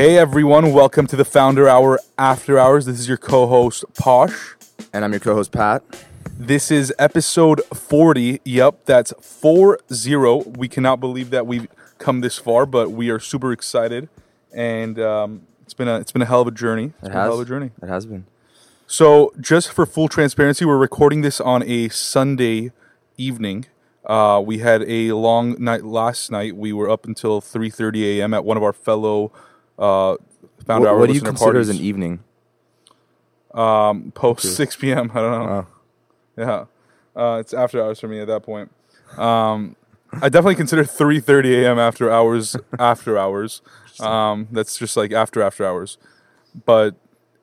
Hey everyone, welcome to the Founder Hour After Hours. This is your co host, Posh. And I'm your co host, Pat. This is episode 40. Yep, that's 4 0. We cannot believe that we've come this far, but we are super excited. And um, it's been a it's been a hell of a journey. It's It been a has. hell of a journey. It has been. So, just for full transparency, we're recording this on a Sunday evening. Uh, we had a long night last night. We were up until 3:30 a.m. at one of our fellow uh, founder What, what do you consider as an evening? um, post 6 p.m. I don't know. Yeah, uh, it's after hours for me at that point. Um, I definitely consider 3:30 a.m. after hours after hours. Um, that's just like after after hours. But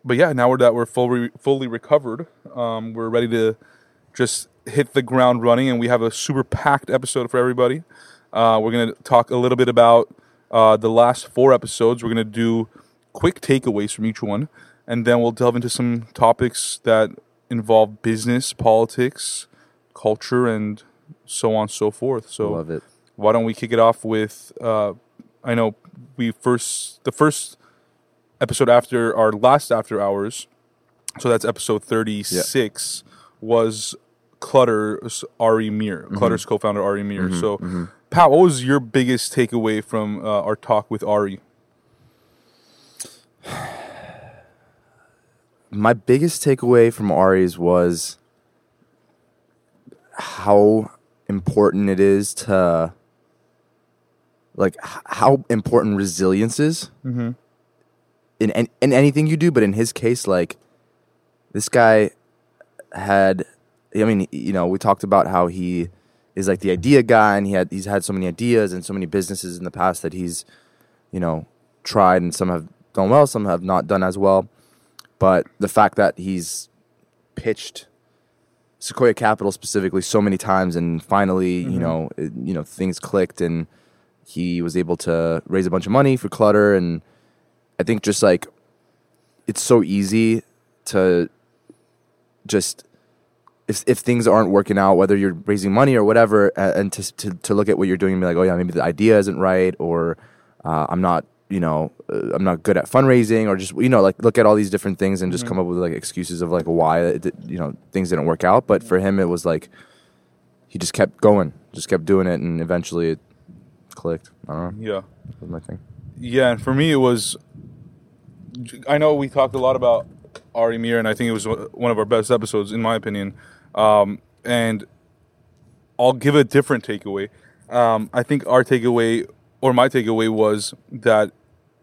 but yeah, now we're that we're fully fully recovered. Um, we're ready to just hit the ground running, and we have a super packed episode for everybody. Uh, we're gonna talk a little bit about uh, the last four episodes. We're gonna do quick takeaways from each one, and then we'll delve into some topics that involve business, politics, culture, and so on and so forth. So Love it. why don't we kick it off with? Uh, I know we first the first episode after our last after hours, so that's episode thirty six, was Clutter's Ari Mir, Mm-hmm. Clutter's co-founder Ari Mir. So, Pat, what was your biggest takeaway from uh, our talk with Ari? My biggest takeaway from Ari's was how important it is to, like, how important resilience is Mm-hmm. in, in in anything you do. But in his case, like, this guy had. I mean, you know, we talked about how he is like the idea guy, and he had he's had so many ideas and so many businesses in the past that he's, you know, tried, and some have done well, some have not done as well. But the fact that he's pitched Sequoia Capital specifically so many times, and finally, you mm-hmm. know, it, you know, things clicked, and he was able to raise a bunch of money for Clutter, and I think just like it's so easy to just if if things aren't working out, whether you're raising money or whatever, and to to to look at what you're doing and be like, oh yeah, maybe the idea isn't right, or uh, I'm not, you know, uh, I'm not good at fundraising, or just you know, like look at all these different things and just come up with like excuses of like why it, you know things didn't work out. But for him, it was like he just kept going, just kept doing it, and eventually it clicked. I don't know. Yeah. That was my thing. Yeah, and for me, it was. I know we talked a lot about Ari Mir, and I think it was one of our best episodes, in my opinion. Um, and I'll give a different takeaway. Um, I think our takeaway, or my takeaway, was that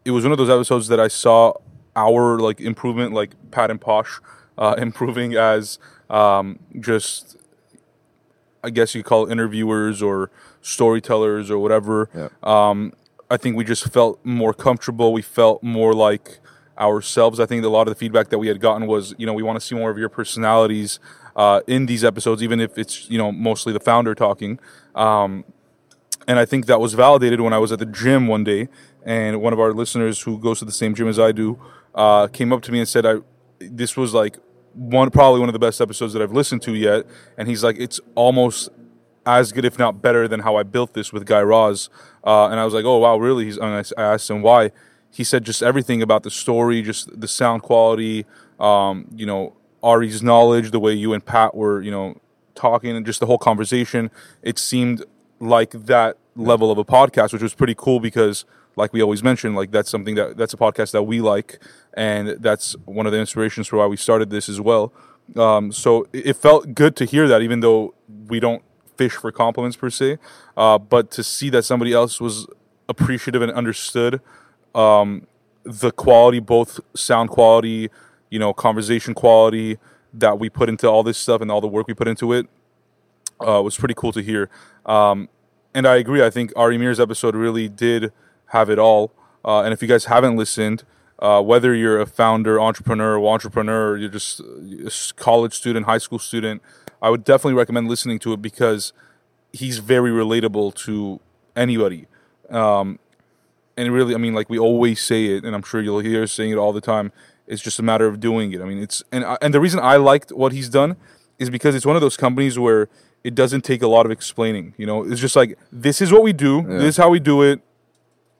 it was one of those episodes that I saw our like improvement, like Pat and Posh, uh, improving as um, just I guess you could call it interviewers or storytellers or whatever. Yeah. Um, I think we just felt more comfortable. We felt more like ourselves. I think a lot of the feedback that we had gotten was, you know, we want to see more of your personalities uh, in these episodes, even if it's, you know, mostly the founder talking. Um, and I think that was validated when I was at the gym one day, and one of our listeners who goes to the same gym as I do uh, came up to me and said, "I this was like one probably one of the best episodes that I've listened to yet." And he's like, "It's almost as good, if not better, than how I built this with Guy Raz." Uh, and I was like, "Oh wow, really?" He's I asked him why. He said just everything about the story, just the sound quality, um, you know, Ari's knowledge, the way you and Pat were, you know, talking, and just the whole conversation. It seemed like that level of a podcast, which was pretty cool because, like we always mention, like that's something that that's a podcast that we like, and that's one of the inspirations for why we started this as well. Um, so it, felt good to hear that, even though we don't fish for compliments per se, uh, but to see that somebody else was appreciative and understood um, the quality, both sound quality, you know, conversation quality that we put into all this stuff and all the work we put into it uh, was pretty cool to hear. Um, and I agree. I think Ari Mir's episode really did have it all. Uh, and if you guys haven't listened, uh, whether you're a founder, entrepreneur, or entrepreneur, or you're just a college student, high school student, I would definitely recommend listening to it because he's very relatable to anybody. Um, and really, I mean, like we always say it, and I'm sure you'll hear saying it all the time. It's just a matter of doing it. I mean, it's and and the reason I liked what he's done is because it's one of those companies where it doesn't take a lot of explaining. You know, it's just like this is what we do, this is how we do it.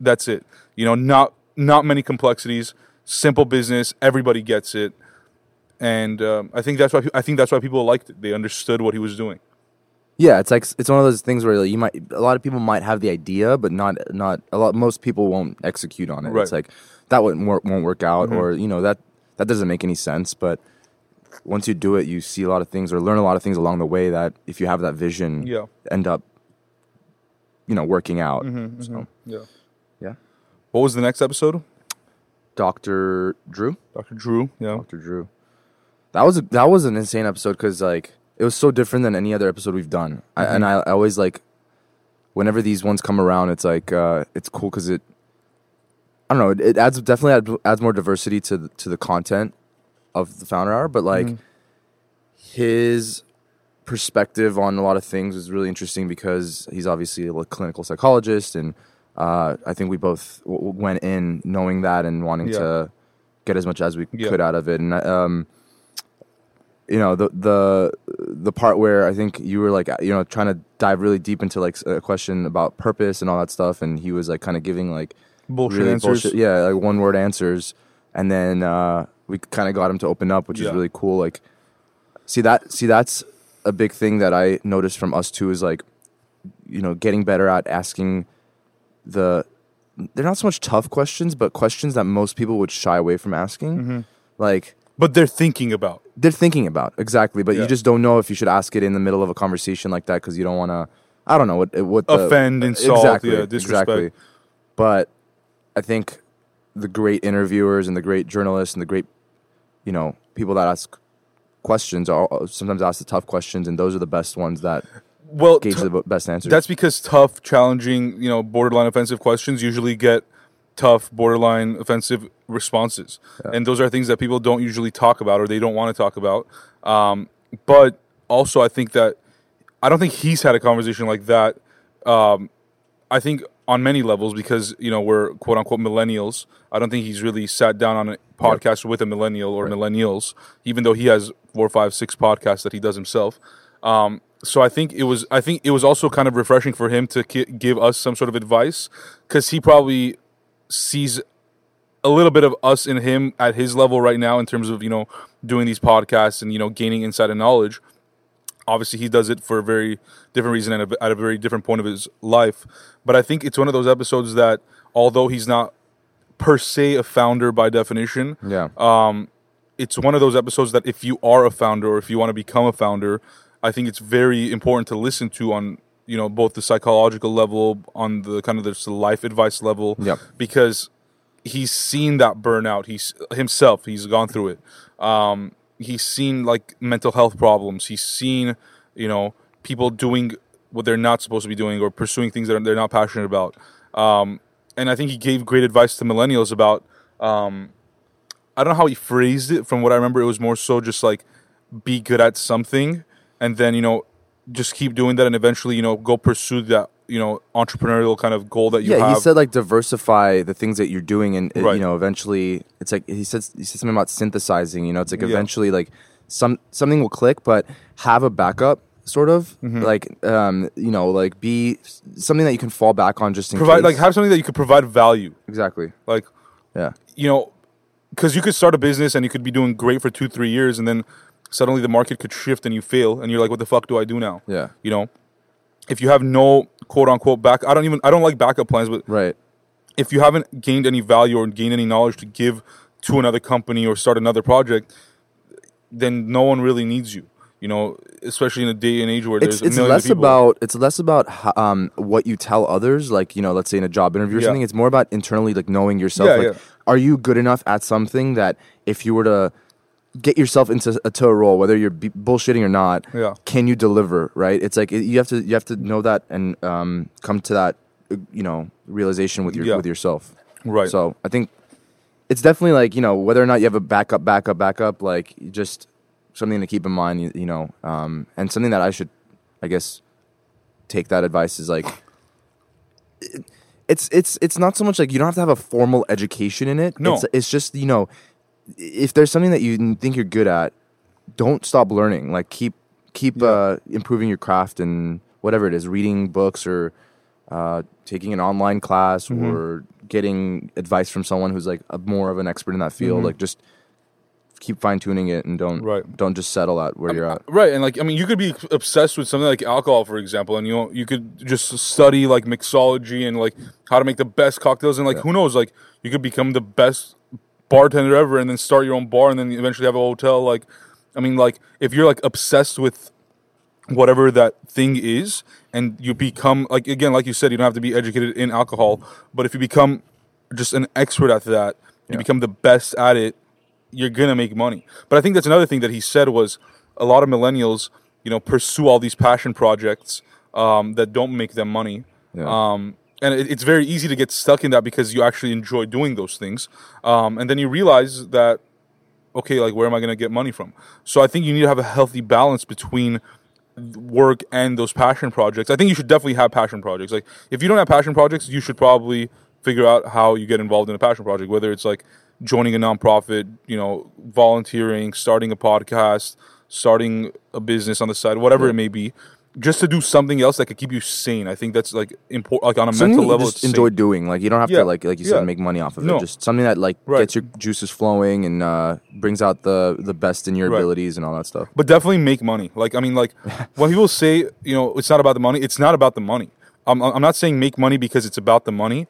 That's it. You know, not not many complexities, simple business. Everybody gets it, and um, I think that's why I think that's why people liked it. They understood what he was doing. Yeah, it's like it's one of those things where like, you might a lot of people might have the idea, but not not a lot. Most people won't execute on it. Right. It's like that won't work, won't work out, mm-hmm. or you know that that doesn't make any sense. But once you do it, you see a lot of things or learn a lot of things along the way that if you have that vision, Yeah. end up you know working out. Mm-hmm, mm-hmm. So Yeah. yeah, What was the next episode? Doctor Drew, Dr. Drew. Yeah. Doctor Drew. That was a, that was an insane episode because like it was so different than any other episode we've done. I, and I, I always like whenever these ones come around, it's like uh, it's cool because it. I don't know. It, adds definitely adds, adds more diversity to the, to the content of the founder hour, but like his perspective on a lot of things was really interesting because he's obviously a clinical psychologist, and uh, I think we both w- went in knowing that and wanting Yeah. to get as much as we Yeah. could out of it, and um, you know the the the part where I think you were like you know trying to dive really deep into like a question about purpose and all that stuff, and he was like kind of giving like Bullshit really answers. bullshit, yeah, like one word answers, and then uh, we kind of got him to open up, which Yeah. is really cool. Like, see that, see that's a big thing that I noticed from us too is like, you know, getting better at asking the. They're not so much tough questions, but questions that most people would shy away from asking. Mm-hmm. Like But they're thinking about. they're thinking about exactly, but Yeah. you just don't know if you should ask it in the middle of a conversation like that because you don't want to. I don't know what what the, Offend, insult, exactly, yeah, disrespect. exactly. But I think the great interviewers and the great journalists and the great, you know, people that ask questions are sometimes ask the tough questions, and those are the best ones that Well, gauge t- the best answers. that's because tough, challenging, you know, borderline offensive questions usually get tough, borderline offensive responses, and those are things that people don't usually talk about or they don't want to talk about. Um, but also, I think that I don't think he's had a conversation like that. Um, I think on many levels because you know we're quote unquote millennials. I don't think he's really sat down on a podcast with a millennial or millennials, even though he has four, five, six podcasts that he does himself. Um, so I think it was I think it was also kind of refreshing for him to ki- give us some sort of advice because he probably sees a little bit of us in him at his level right now in terms of you know doing these podcasts and you know gaining insight and knowledge obviously he does it for a very different reason and a, at a very different point of his life. But i think it's one of those episodes that although he's not per se a founder by definition yeah, um, it's one of those episodes that if you are a founder or if you want to become a founder i think it's very important to listen to on you know both the psychological level on the kind of the life advice level Yep. because he's seen that burnout. He's himself he's gone through it. Um, he's seen like mental health problems he's seen you know people doing what they're not supposed to be doing or pursuing things that they're not passionate about um, and i think he gave great advice to millennials about um, I don't know how he phrased it. From what I remember, it was more so just like be good at something, and then you know just keep doing that, and eventually you know go pursue that you know entrepreneurial kind of goal that you have. yeah. have. He said like diversify the things that you're doing, and Right. you know, eventually it's like he said he said something about synthesizing. You know, it's like Yeah. eventually like some something will click, but have a backup. Sort of Mm-hmm. like um, you know, like be something that you can fall back on just in provide case. like have something that you could provide value. exactly. Like Yeah. you know, because you could start a business and you could be doing great for two three years, and then suddenly the market could shift and you fail, and you're like, what the fuck do I do now? Yeah. You know, if you have no quote unquote back, I don't even I don't like backup plans, but Right. if you haven't gained any value or gained any knowledge to give to another company or start another project, then no one really needs you. You know, especially in a day and age where It's there's it's less about it's less about um what you tell others. Like you know, let's say in a job interview or Yeah. something. It's more about internally like knowing yourself. Yeah, like, yeah. are you good enough at something that if you were to get yourself into a, to a role, whether you're b- bullshitting or not, Yeah. can you deliver? Right? It's like it, you have to you have to know that and um come to that you know realization with your Yeah. with yourself. right. So I think it's definitely like you know whether or not you have a backup, backup, backup. Like just something to keep in mind. You, you know, um, and something that I should, I guess, take that advice is like. It, it's it's it's not so much like you don't have to have a formal education in it. No. it's, it's just you know, if there's something that you think you're good at, don't stop learning. Like keep keep uh, improving your craft and whatever it is, reading books or uh, taking an online class Mm-hmm. or getting advice from someone who's like a, more of an expert in that field. Like just keep fine tuning it and don't Mm-hmm. Right. don't just settle at where you're at. Right, and like I mean, you could be obsessed with something like alcohol, for example, and you you could just study like mixology and like how to make the best cocktails, and like who knows, like you could become the best bartender ever, and then start your own bar, and then eventually have a hotel. Like, I mean, like if you're like obsessed with whatever that thing is, and you become like again, like you said, you don't have to be educated in alcohol, but if you become just an expert at that, you become the best at it, you're gonna make money. But I think that's another thing that he said was a lot of millennials, you know, pursue all these passion projects um, that don't make them money. Yeah. Um, and it, it's very easy to get stuck in that because you actually enjoy doing those things, um, and then you realize that okay, like where am I going to get money from? So I think you need to have a healthy balance between work and those passion projects. I think you should definitely have passion projects. Like if you don't have passion projects, you should probably figure out how you get involved in a passion project, whether it's like joining a nonprofit, you know, volunteering, starting a podcast, starting a business on the side, whatever it may be. Just to do something else that could keep you sane. I think that's like important. Like on a Something mental you level, just it's enjoy sane. doing. Like you don't have Yeah. to like like you said Yeah. make money off of No. it. Just something that like Right. gets your juices flowing and uh, brings out the the best in your Right. abilities and all that stuff. but definitely make money. Like I mean, like when people say you know it's not about the money, it's not about the money. I'm I'm not saying make money because it's about the money.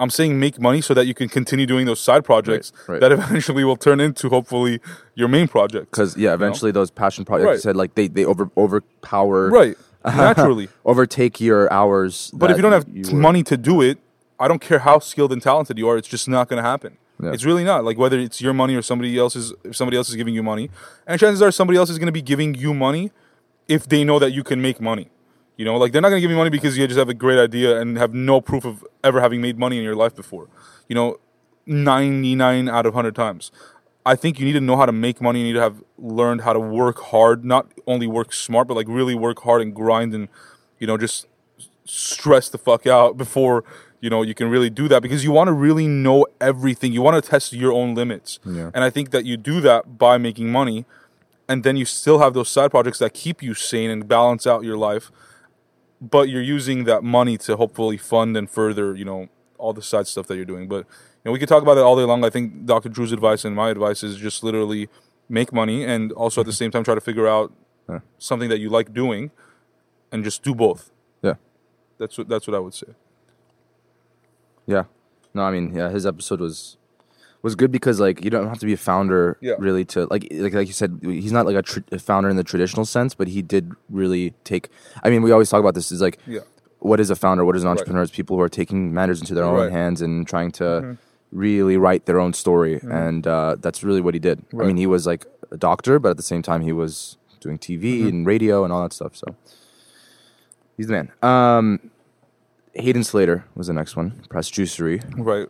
I'm saying make money so that you can continue doing those side projects right. that eventually will turn into hopefully your main project. Because yeah, eventually those passion projects, like you Right. said, like they they over overpower right, naturally. overtake your hours. But if you don't have you money to do it, I don't care how skilled and talented you are. It's just not going to happen. Yeah. It's really not. Like whether it's your money or somebody else's, if somebody else is giving you money, and chances are somebody else is going to be giving you money if they know that you can make money. You know, like they're not going to give you money because you just have a great idea and have no proof of ever having made money in your life before. You know, ninety nine out of hundred times. I think you need to know how to make money. You need to have learned how to work hard, not only work smart, but like really work hard and grind and, you know, just stress the fuck out before you know you can really do that because you want to really know everything you want to test your own limits Yeah. and i think that you do that by making money and then you still have those side projects that keep you sane and balance out your life but you're using that money to hopefully fund and further you know all the side stuff that you're doing but know we could talk about that all day long i think dr drew's advice and my advice is just literally make money and also at the same time try to figure out Yeah. something that you like doing and just do both yeah that's what that's what i would say yeah no I mean yeah his episode was was good because like you don't have to be a founder Yeah. really to like like like you said he's not like a, tr- a founder in the traditional sense but he did really take I mean we always talk about this is like yeah what is a founder? What is an entrepreneur? It's people who are taking matters into their own Right. Mm-hmm. hands and trying to really write their own story. And uh, that's really what he did. I mean, he was like a doctor, but at the same time, he was doing TV Mm-hmm. and radio and all that stuff. So he's the man. Um, Hayden Slater was the next one. Press Juicery. right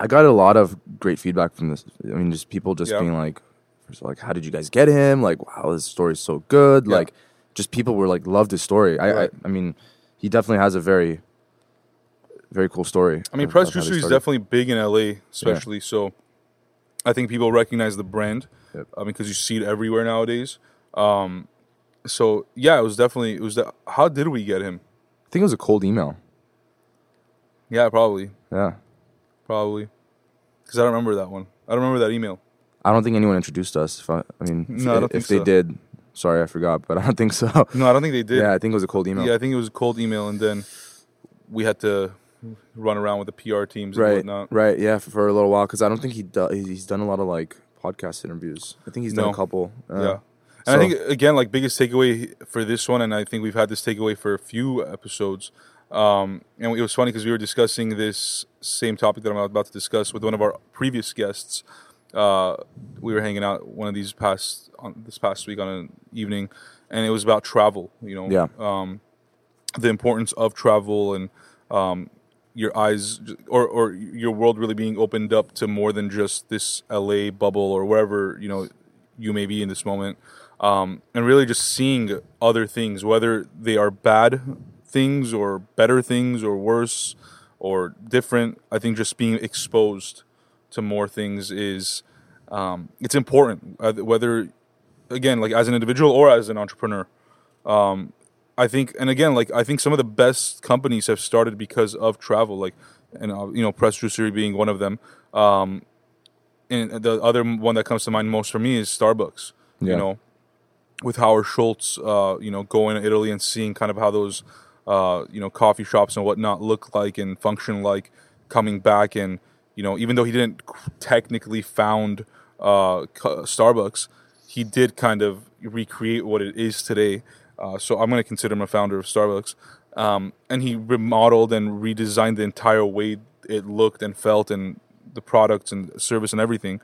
I got a lot of great feedback from this. I mean, just people just Yeah. being like, first like, how did you guys get him? Like, wow, this story is so good. Yeah. Like, just people were like, loved his story. I, I, I mean, he definitely has a very, very cool story. I mean, press juicery is definitely big in LA, especially. So, I think people recognize the brand. Yep. I mean, because you see it everywhere nowadays. Um, so yeah, it was definitely it was. The, how did we get him? I think it was a cold email. Yeah, probably, Yeah, probably, because I don't remember that one. I don't remember that email. I don't think anyone introduced us. If I, I mean, No, if think they so. did, sorry, I forgot, but I don't think so. No, I don't think they did. yeah, I think it was a cold email. Yeah, I think it was a cold email, and then we had to run around with the PR teams and right, whatnot. right, yeah, for, for a little while because I don't think he do, he's done a lot of like podcast interviews. I think he's done No. a couple. Uh, Yeah. And so- I think again, like biggest takeaway for this one, and I think we've had this takeaway for a few episodes. Um, and it was funny because we were discussing this same topic that I'm about to discuss with one of our previous guests. Uh, we were hanging out one of these past on this past week on an evening, and it was about travel. You know, Yeah. um, the importance of travel and um, your eyes or or your world really being opened up to more than just this LA bubble or wherever you know you may be in this moment, um, and really just seeing other things, whether they are bad things or better things or worse or different. I think just being exposed to more things is um, it's important. Whether again, like as an individual or as an entrepreneur, um, I think, and again, like I think some of the best companies have started because of travel. Like, and uh, you know, Press Juicery being one of them. Um, and the other one that comes to mind most for me is Starbucks. Yeah. You know, with Howard Schultz, uh, you know, going to Italy and seeing kind of how those, uh, you know, coffee shops and whatnot look like and function like, coming back and you know, even though he didn't technically found uh, Starbucks, he did kind of recreate what it is today. Uh, so I'm going to consider him a founder of Starbucks. Um, and he remodeled and redesigned the entire way it looked and felt and the products and service and everything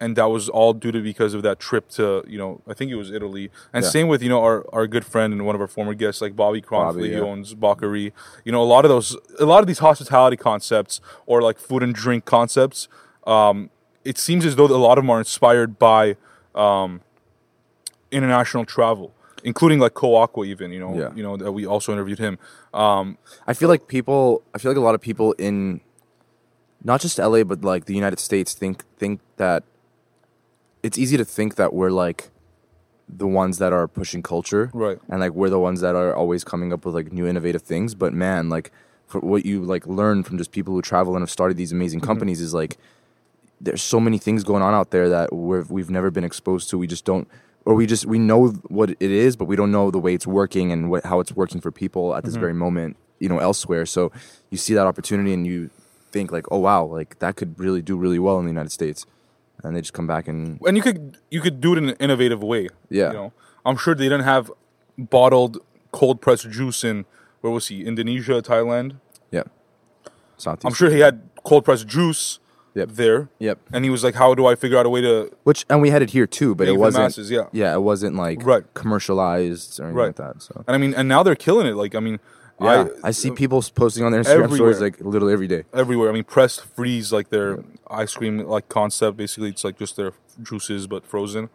and that was all due to because of that trip to you know I think it was Italy. And Yeah. same with you know our, our good friend and one of our former guests like Bobby Kronfli, yeah. owns Bacari. You know a lot of those a lot of these hospitality concepts or like food and drink concepts. Um, it seems as though a lot of them are inspired by um, international travel, including like Coaqua even. You know Yeah. you know that we also interviewed him. Um, I feel like people. I feel like a lot of people in, not just LA, but like the United States think think that. It's easy to think that we're like, the ones that are pushing culture, Right. And like we're the ones that are always coming up with like new innovative things. But man, like, for what you like learn from just people who travel and have started these amazing Mm-hmm. companies is like, there's so many things going on out there that we're, we've never been exposed to. We just don't, or we just we know what it is, but we don't know the way it's working and what, how it's working for people at this Mm-hmm. very moment, you know, elsewhere. So you see that opportunity and you think like, oh wow, like that could really do really well in the United States, and they just come back and and you could you could do it in an innovative way. Yeah. You know, I'm sure they didn't have bottled cold pressed juice in where was he? Indonesia, Thailand. yeah, Southeast. I'm sure he had cold pressed juice Yep. there. Yep. And he was like, "How do I figure out a way to?" Which and we had it here too, but it wasn't. masses, yeah. yeah, it wasn't like Right. commercialized or anything Right. like that. So And I mean, and now they're killing it. Like, I mean, yeah, I, see people posting on their Instagram stories like literally every day. everywhere. I mean, pressed freeze like their ice cream like concept. Basically, it's like just their juices but frozen.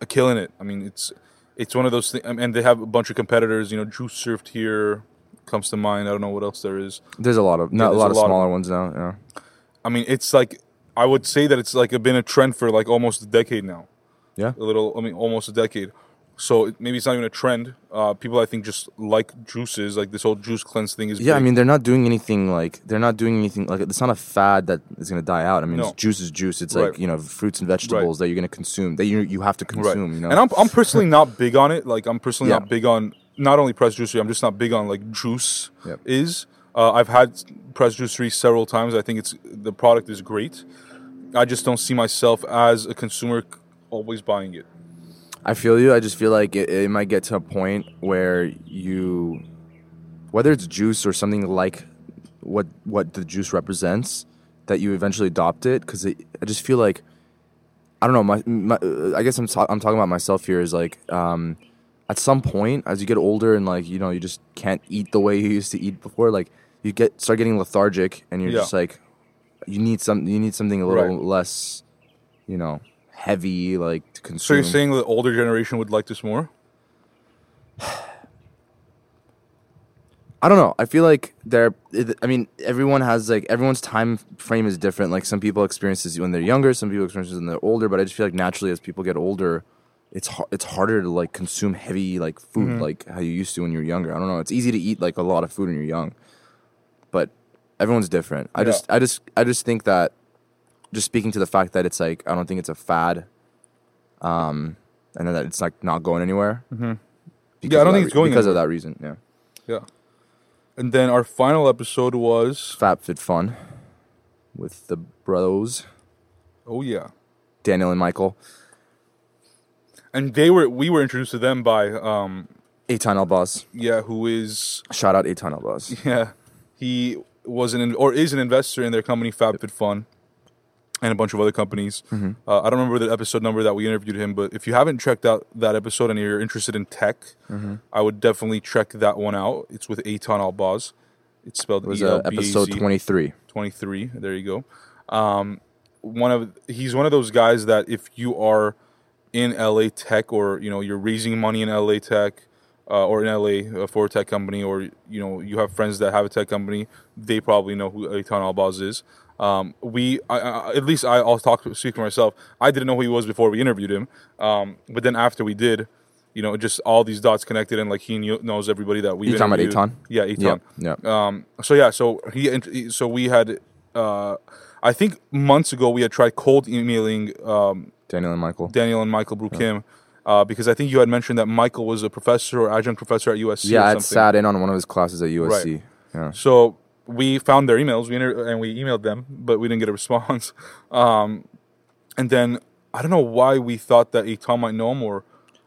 Uh, Killing it. I mean, it's it's one of those things. And they have a bunch of competitors. You know, juice served here comes to mind. I don't know what else there is. There's a lot of not a lot a of lot of smaller them. ones now. Yeah. I mean, it's like I would say that it's like been a trend for like almost a decade now. Yeah. A little. I mean, almost a decade. So it, maybe it's not even a trend. Uh, people, I think, just like juices. Like this whole juice cleanse thing is. Yeah, I mean they're not doing anything like they're not doing anything like it's not a fad that is going to die out. I mean, No. it's juice is juice. It's Right. like you know fruits and vegetables that you're going to consume that you you have to right. consume. You know, And I'm I'm personally not big on it. Like I'm personally Yeah. not big on not only press juicery. I'm just not big on like juice Yep. is. Uh, I've had press juicery several times. I think it's the product is great. I just don't see myself as a consumer always buying it. I feel you. I just feel like it, it might get to a point where you, whether it's juice or something like what what the juice represents, that you eventually adopt it. Because I just feel like, I don't know. My, my uh, I guess I'm ta- I'm talking about myself here. Is like, um, at some point as you get older and like you know you just can't eat the way you used to eat before. Like you get start getting lethargic and you're Yeah. just like, you need some you need something a little Right. less, you know, heavy like to consume. So you're saying the older generation would like this more? I don't know. I feel like there. I mean, everyone has like everyone's time frame is different. Like some people experience this when they're younger, some people experience it when they're older. But I just feel like naturally, as people get older, it's it's harder to like consume heavy like food Mm-hmm. like how you used to when you're younger. I don't know. It's easy to eat like a lot of food when you're young, everyone's different. I Yeah. just I just I just think that just speaking to the fact that it's like I don't think it's a fad, um, and that it's like not going anywhere. Mm-hmm. Yeah, I don't think it's going because of that reason. Yeah. Yeah. And then our final episode was FabFitFun with the bros oh yeah, Daniel and Michael. and they were we were introduced to them by um Eitan Albaz. yeah who is Shout out Eitan Albaz. yeah he was an or is an investor in their company FabFitFun and a bunch of other companies. Mm-hmm. Uh, I don't remember the episode number that we interviewed him, but if you haven't checked out that episode and you're interested in tech, Mm-hmm. I would definitely check that one out. It's with Eitan Albaz. It's spelled It was uh, L B A Z. episode 23. 23 there you go um, one of he's one of those guys that if you are in la tech or you know you're raising money in la tech uh, or in LA uh, for a tech company, or you know you have friends that have a tech company, they probably know who Eitan Albaz is. Um, we, I, I, at least I, I'll talk to speak for myself. I didn't know who he was before we interviewed him, um, but then after we did, you know, just all these dots connected, and like he knew, knows everybody that we. You talking about Eitan? Yeah, Eitan. Yeah, yeah. Um, so yeah, so he, so we had, uh, I think months ago we had tried cold emailing um, Daniel and Michael. Daniel and Michael Broukhim. Uh, because I think you had mentioned that Michael was a professor or adjunct professor at USC. yeah, I sat in on one of his classes at USC. Yeah. So we found their emails, we inter- and we emailed them, but we didn't get a response. Um, and then I don't know why we thought that Eitan might know him, or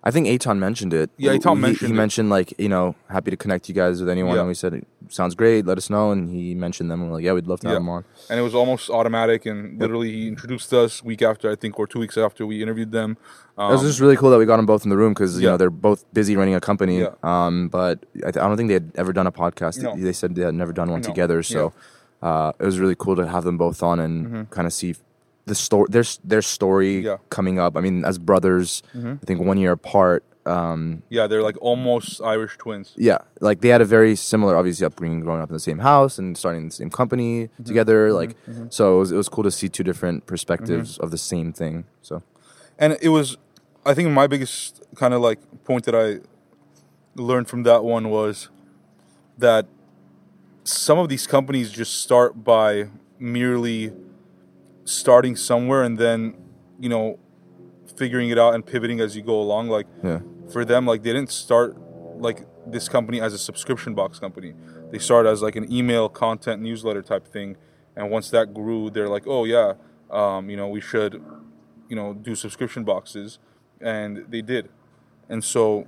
I think Eitan mentioned it. Yeah, he, mentioned He it. mentioned like you know, happy to connect you guys with anyone. Yeah. And we said, sounds great. Let us know. And he mentioned them. And we're like, yeah, we'd love to have Yeah. him on. and it was almost automatic. And literally, he introduced us week after, I think, or two weeks after we interviewed them. Um, it was just really cool that we got them both in the room because you Yeah. know they're both busy running a company. Um, but I, th- I don't think they had ever done a podcast. No. They said they had never done one No. together. So uh, it was really cool to have them both on and kind of see the story, their their story Mm-hmm. Yeah. Mm-hmm. coming up. I mean, as brothers, I think one year apart. Um, yeah, they're like almost Irish twins. yeah, like they had a very similar, obviously, upbringing, growing up in the same house and starting the same company Mm-hmm. together. Like, so it was, it was cool to see two different perspectives Mm-hmm. of the same thing. So and it was i think my biggest kind of like point that i learned from that one was that some of these companies just start by merely starting somewhere and then you know figuring it out and pivoting as you go along like yeah, for them like they didn't start like this company as a subscription box company. They started as like an email content newsletter type thing and once that grew they're like oh yeah um, you know we should you know do subscription boxes and they did. And so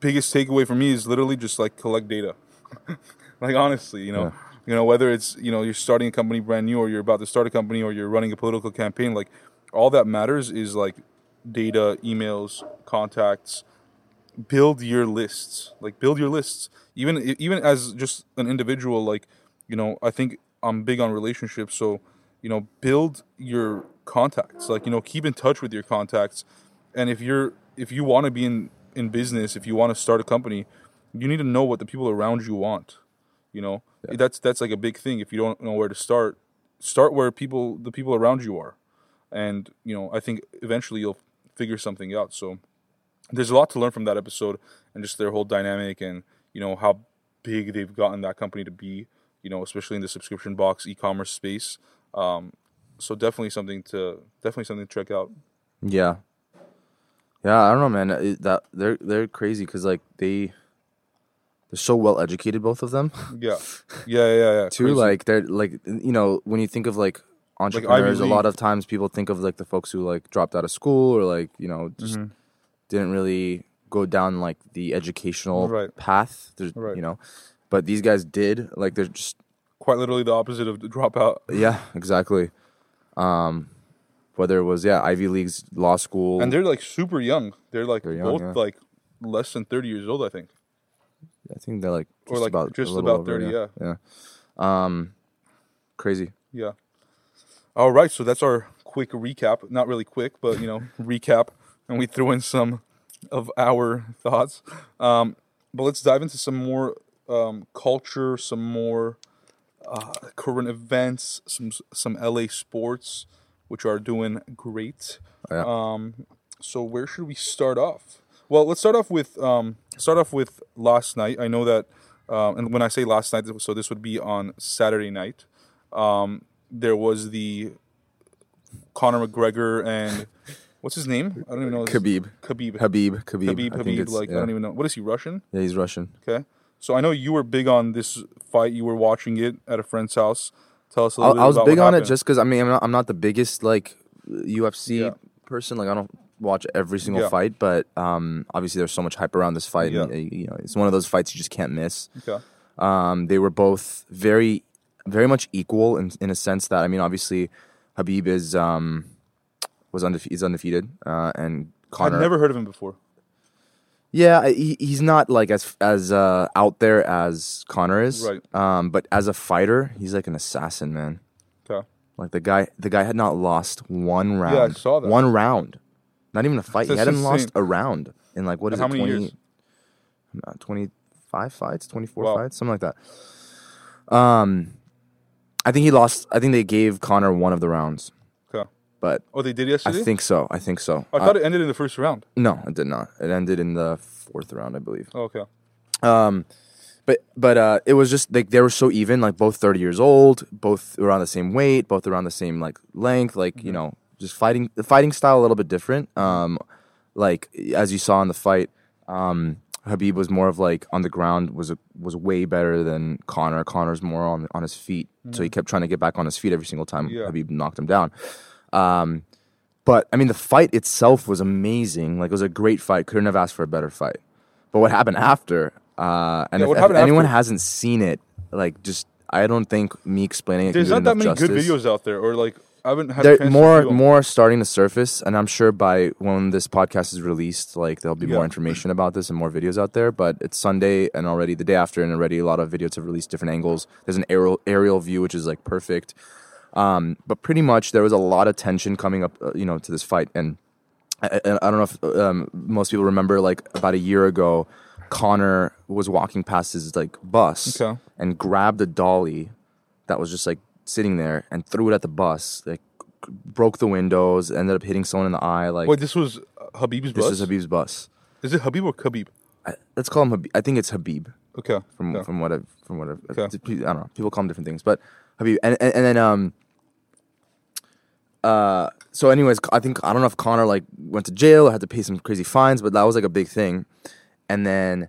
biggest takeaway for me is literally just like collect data. Like honestly you know? Yeah. You know whether it's you know you're starting a company brand new or you're about to start a company or you're running a political campaign like all that matters is like data emails contacts. Build your lists. Like build your lists. Even even as just an individual like you know i think i'm big on relationships. So you know build your contacts. Like you know keep in touch with your contacts. And if you're if you want to be in in business if you want to start a company you need to know what the people around you want you know? That's that's like a big thing. If you don't know where to start start where people the people around you are. And you know i think eventually you'll figure something out. So there's a lot to learn from that episode and just their whole dynamic and you know how big they've gotten that company to be you know especially in the subscription box e-commerce space. Um, so definitely something to definitely something to check out. Yeah, yeah. I don't know, man. It, that they're they're crazy because like they they're so well educated, both of them. yeah yeah yeah yeah Too crazy. like they're like you know when you think of like entrepreneurs, a lot of times people think of like the folks who like dropped out of school or like you know just Mm-hmm. didn't really go down like the educational Right. path. There's Right. you know, but these guys did like they're just quite literally the opposite of the dropout yeah exactly. Um, whether it was yeah Ivy League's law school and they're like super young they're like They're young, both yeah. like less than 30 years old i think I think they're like Or, just like, about just about over, 30, yeah. yeah. Um, crazy. Yeah. All right, so that's our quick recap. Not really quick, but you know, recap, and we threw in some of our thoughts. Um, but let's dive into some more um, culture, some more uh, current events, some some LA sports, which are doing great. Yeah. Um, so where should we start off? Well, let's start off with um, start off with last night. I know that, um, and when I say last night, so this would be on Saturday night. Um, there was the Conor McGregor and what's his name? I don't even know. Khabib. Khabib. Habib. Khabib. Khabib. I think Khabib. Like I don't even know. What is he? Russian? Yeah, he's Russian. Okay. So I know you were big on this fight. You were watching it at a friend's house. Tell us a I, little bit about it. I was big on it just because I mean I'm not, I'm not the biggest like UFC Yeah. person. Like I don't watch every single Yeah. fight, but um, obviously there's so much hype around this fight. Yeah. uh, you know, it's one of those fights you just can't miss. Okay. Um, they were both very, very much equal in in a sense that I mean, obviously, Habib is um, was undefe- is undefeated, uh, and I've Conor. never heard of him before. Yeah, he, he's not like as as uh, out there as Conor is. Right. Um, but as a fighter, he's like an assassin, man. Okay. Like the guy, the guy had not lost one round. Yeah, I saw that. One round, not even a fight. That's he hadn't insane. lost a round in like what is And it? how many 20, years? uh, 25 fights, 24 Wow. fights, something like that. Um, I think he lost. I think they gave Conor one of the rounds, Okay. but Oh, they did yesterday. I think so. I think so. I Uh, thought it ended in the first round. no, it did not. It ended in the fourth round, I believe. Oh, okay. Um, but but uh, it was just like they were so even, like both thirty years old, both around the same weight, both around the same like length, like Mm-hmm. you know, just fighting the fighting style a little bit different. Um, like as you saw in the fight, um, Habib was more of like on the ground was a, was way better than Conor. Conor's more on on his feet, so he kept trying to get back on his feet every single time Mm-hmm. Yeah. Habib knocked him down. Um, but I mean, the fight itself was amazing. Like it was a great fight. Couldn't have asked for a better fight. But what happened after? Uh, and Yeah, if, if anyone after? hasn't seen it, like just I don't think me explaining it. There's not that many good videos out there, or like I haven't had. There more more starting to surface, and I'm sure by when this podcast is released, like there'll be Yeah. more information about this and more videos out there. But it's Sunday, and already the day after, and already a lot of videos have released different angles. There's an aerial aerial view, which is like perfect. Um, but pretty much there was a lot of tension coming up, uh, you know, to this fight, and I, I I don't know if um, most people remember, like about a year ago, Conor was walking past his like bus Okay. and grabbed a dolly that was just like sitting there and threw it at the bus, like broke the windows, ended up hitting someone in the eye. Like Wait, this was Habib's bus. this bus. is Habib's bus. Is it Habib or Khabib? I, let's call him. Habib. I think it's Habib Okay. from okay. from what I've from what I've, Okay. I don't know. People call him different things, but Habib, and and, and then um. Uh, so anyways, I think I don't know if Conor like went to jail or had to pay some crazy fines, but that was like a big thing. And then,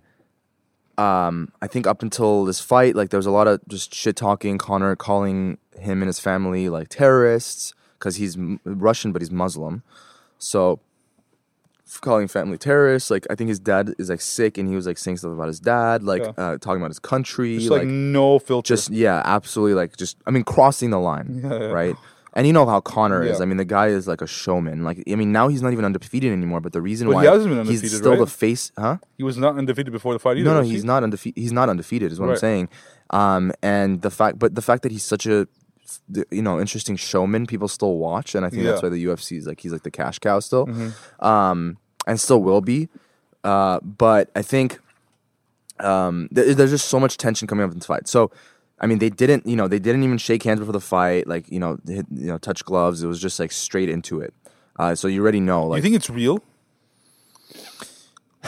um, I think up until this fight, like there was a lot of just shit talking. Conor calling him and his family like terrorists because he's m- Russian but he's Muslim, so calling family terrorists. Like I think his dad is like sick and he was like saying stuff about his dad, like Yeah. uh, talking about his country, Just like, no filter. just yeah, absolutely like just I mean crossing the line, Yeah, yeah. right? And you know how Conor is. Yeah. I mean, the guy is like a showman. Like I mean, now he's not even undefeated anymore. But the reason But why he he's still the face, huh? he was not undefeated before the fight either. No, no, was he? he's not undefeated. He's not undefeated, is what I'm saying. Um, and the fact, but the fact that he's such a, you know, interesting showman, people still watch, and I think that's why the UFC is like he's like the cash cow still, Mm-hmm. um, and still will be. Uh, but I think um, th- there's just so much tension coming up in this fight. So, I mean, they didn't, you know, they didn't even shake hands before the fight, like you know, hit, you know, touch gloves. It was just like straight into it. Uh, so you already know, like you think it's real?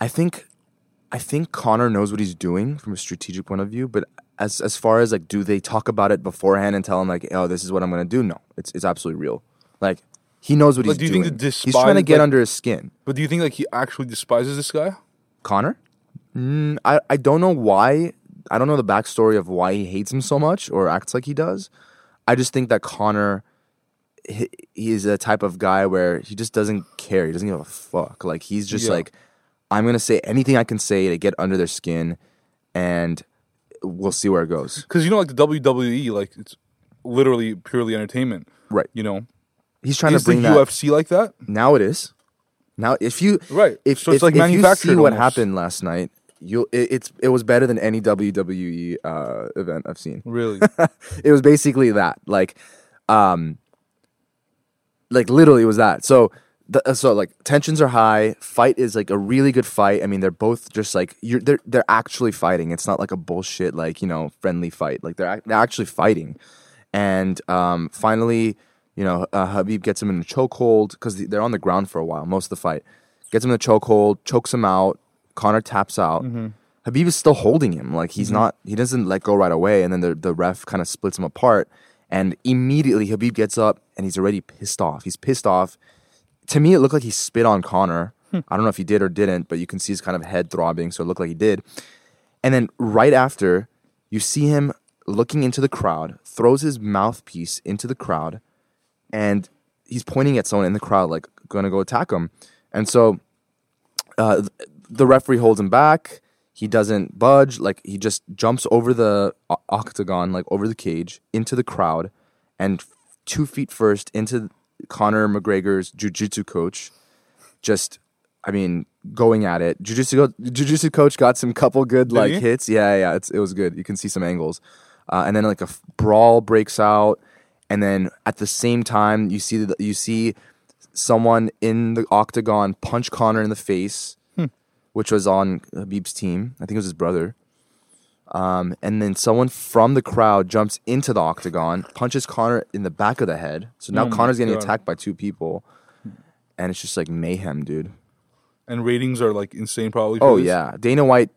I think I think Conor knows what he's doing from a strategic point of view, but as as far as like do they talk about it beforehand and tell him like, "Oh, this is what I'm going to do?" No. It's it's absolutely real. Like he knows what Like, he's do you doing. think the he's trying to get like- under his skin. But do you think like he actually despises this guy? Conor? Mm, I I don't know why. I don't know the backstory of why he hates him so much or acts like he does. I just think that Conor he, he is a type of guy where he just doesn't care. He doesn't give a fuck. Like he's just Yeah. like, I'm gonna say anything I can say to get under their skin, and we'll see where it goes. Because you know, like the WWE, like it's literally purely entertainment. Right. You know, He's trying is to bring the that. UFC like that? Now it is. Now if you Right. if So it's if, like if you see what almost. happened last night, you'll it, it's it was better than any WWE uh, event I've seen. Really? it was basically that like um like literally it was that. So the, uh, so like tensions are high. Fight is like a really good fight. I mean they're both just like you're they're, they're actually fighting. It's not like a bullshit like you know friendly fight. Like they're, they're actually fighting. And um finally you know uh, habib gets him in a chokehold because they're on the ground for a while most of the fight. Gets him in a chokehold chokes him out conor taps out mm-hmm. Habib is still holding him. Like he's mm-hmm. not, he doesn't let go right away. And then the, the ref kind of splits him apart. And immediately Habib gets up and he's already pissed off. He's pissed off. To me, it looked like he spit on Conor. Hmm. I don't know if he did or didn't, but you can see his kind of head throbbing. So it looked like he did. And then right after, you see him looking into the crowd, throws his mouthpiece into the crowd, and he's pointing at someone in the crowd, like gonna go attack him. And so uh, the referee holds him back. He doesn't budge. Like he just jumps over the o- octagon, like over the cage, into the crowd, and f- two feet first into Conor McGregor's jiu-jitsu coach. Just, I mean, going at it. Jiu-jitsu coach got some couple good like he? hits. Yeah, yeah, it's, it was good. You can see some angles, uh, and then like a f- brawl breaks out, and then at the same time you see the, you see someone in the octagon punch Conor in the face, which was on Khabib's team. I think it was his brother. Um, and then someone from the crowd jumps into the octagon, punches Conor in the back of the head. So now Oh my Conor's getting God. attacked by two people, and it's just like mayhem, dude. And ratings are like insane, probably. for Oh this. yeah, Dana White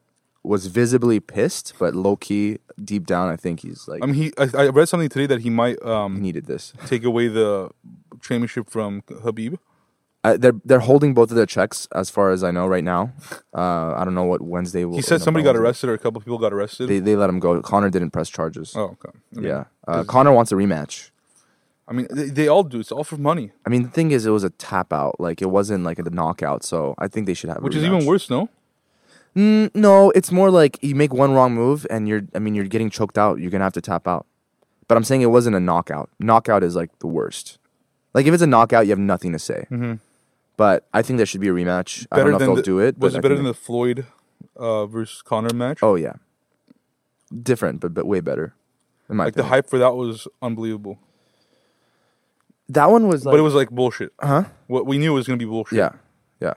was visibly pissed, but low key, deep down, I think he's like I mean, he. I, I read something today that he might he um, needed this. take away the championship from Habib. They're they're holding both of their checks, as far as I know right now. Uh, I don't know what Wednesday will. He said somebody got arrested or a couple people got arrested. They they let him go. Conor didn't press charges. oh, okay. I mean, yeah, uh, Conor wants a rematch. I mean, they, they all do. It's all for money, I mean, the thing is, it was a tap out. Like it wasn't like a knockout. So I think they should have. which is even worse. No. Mm, no, it's more like you make one wrong move and you're. I mean, you're getting choked out. You're gonna have to tap out. But I'm saying it wasn't a knockout. Knockout is like the worst. Like if it's a knockout, you have nothing to say. Mm-hmm. But I think there should be a rematch. I don't know if they'll the, do it. Was it better than the Floyd uh, versus Conor match? Oh yeah, different, but but way better. In my like the hype for that was unbelievable, that one was like, but it was like bullshit. huh? What we knew it was gonna be bullshit. Yeah, yeah,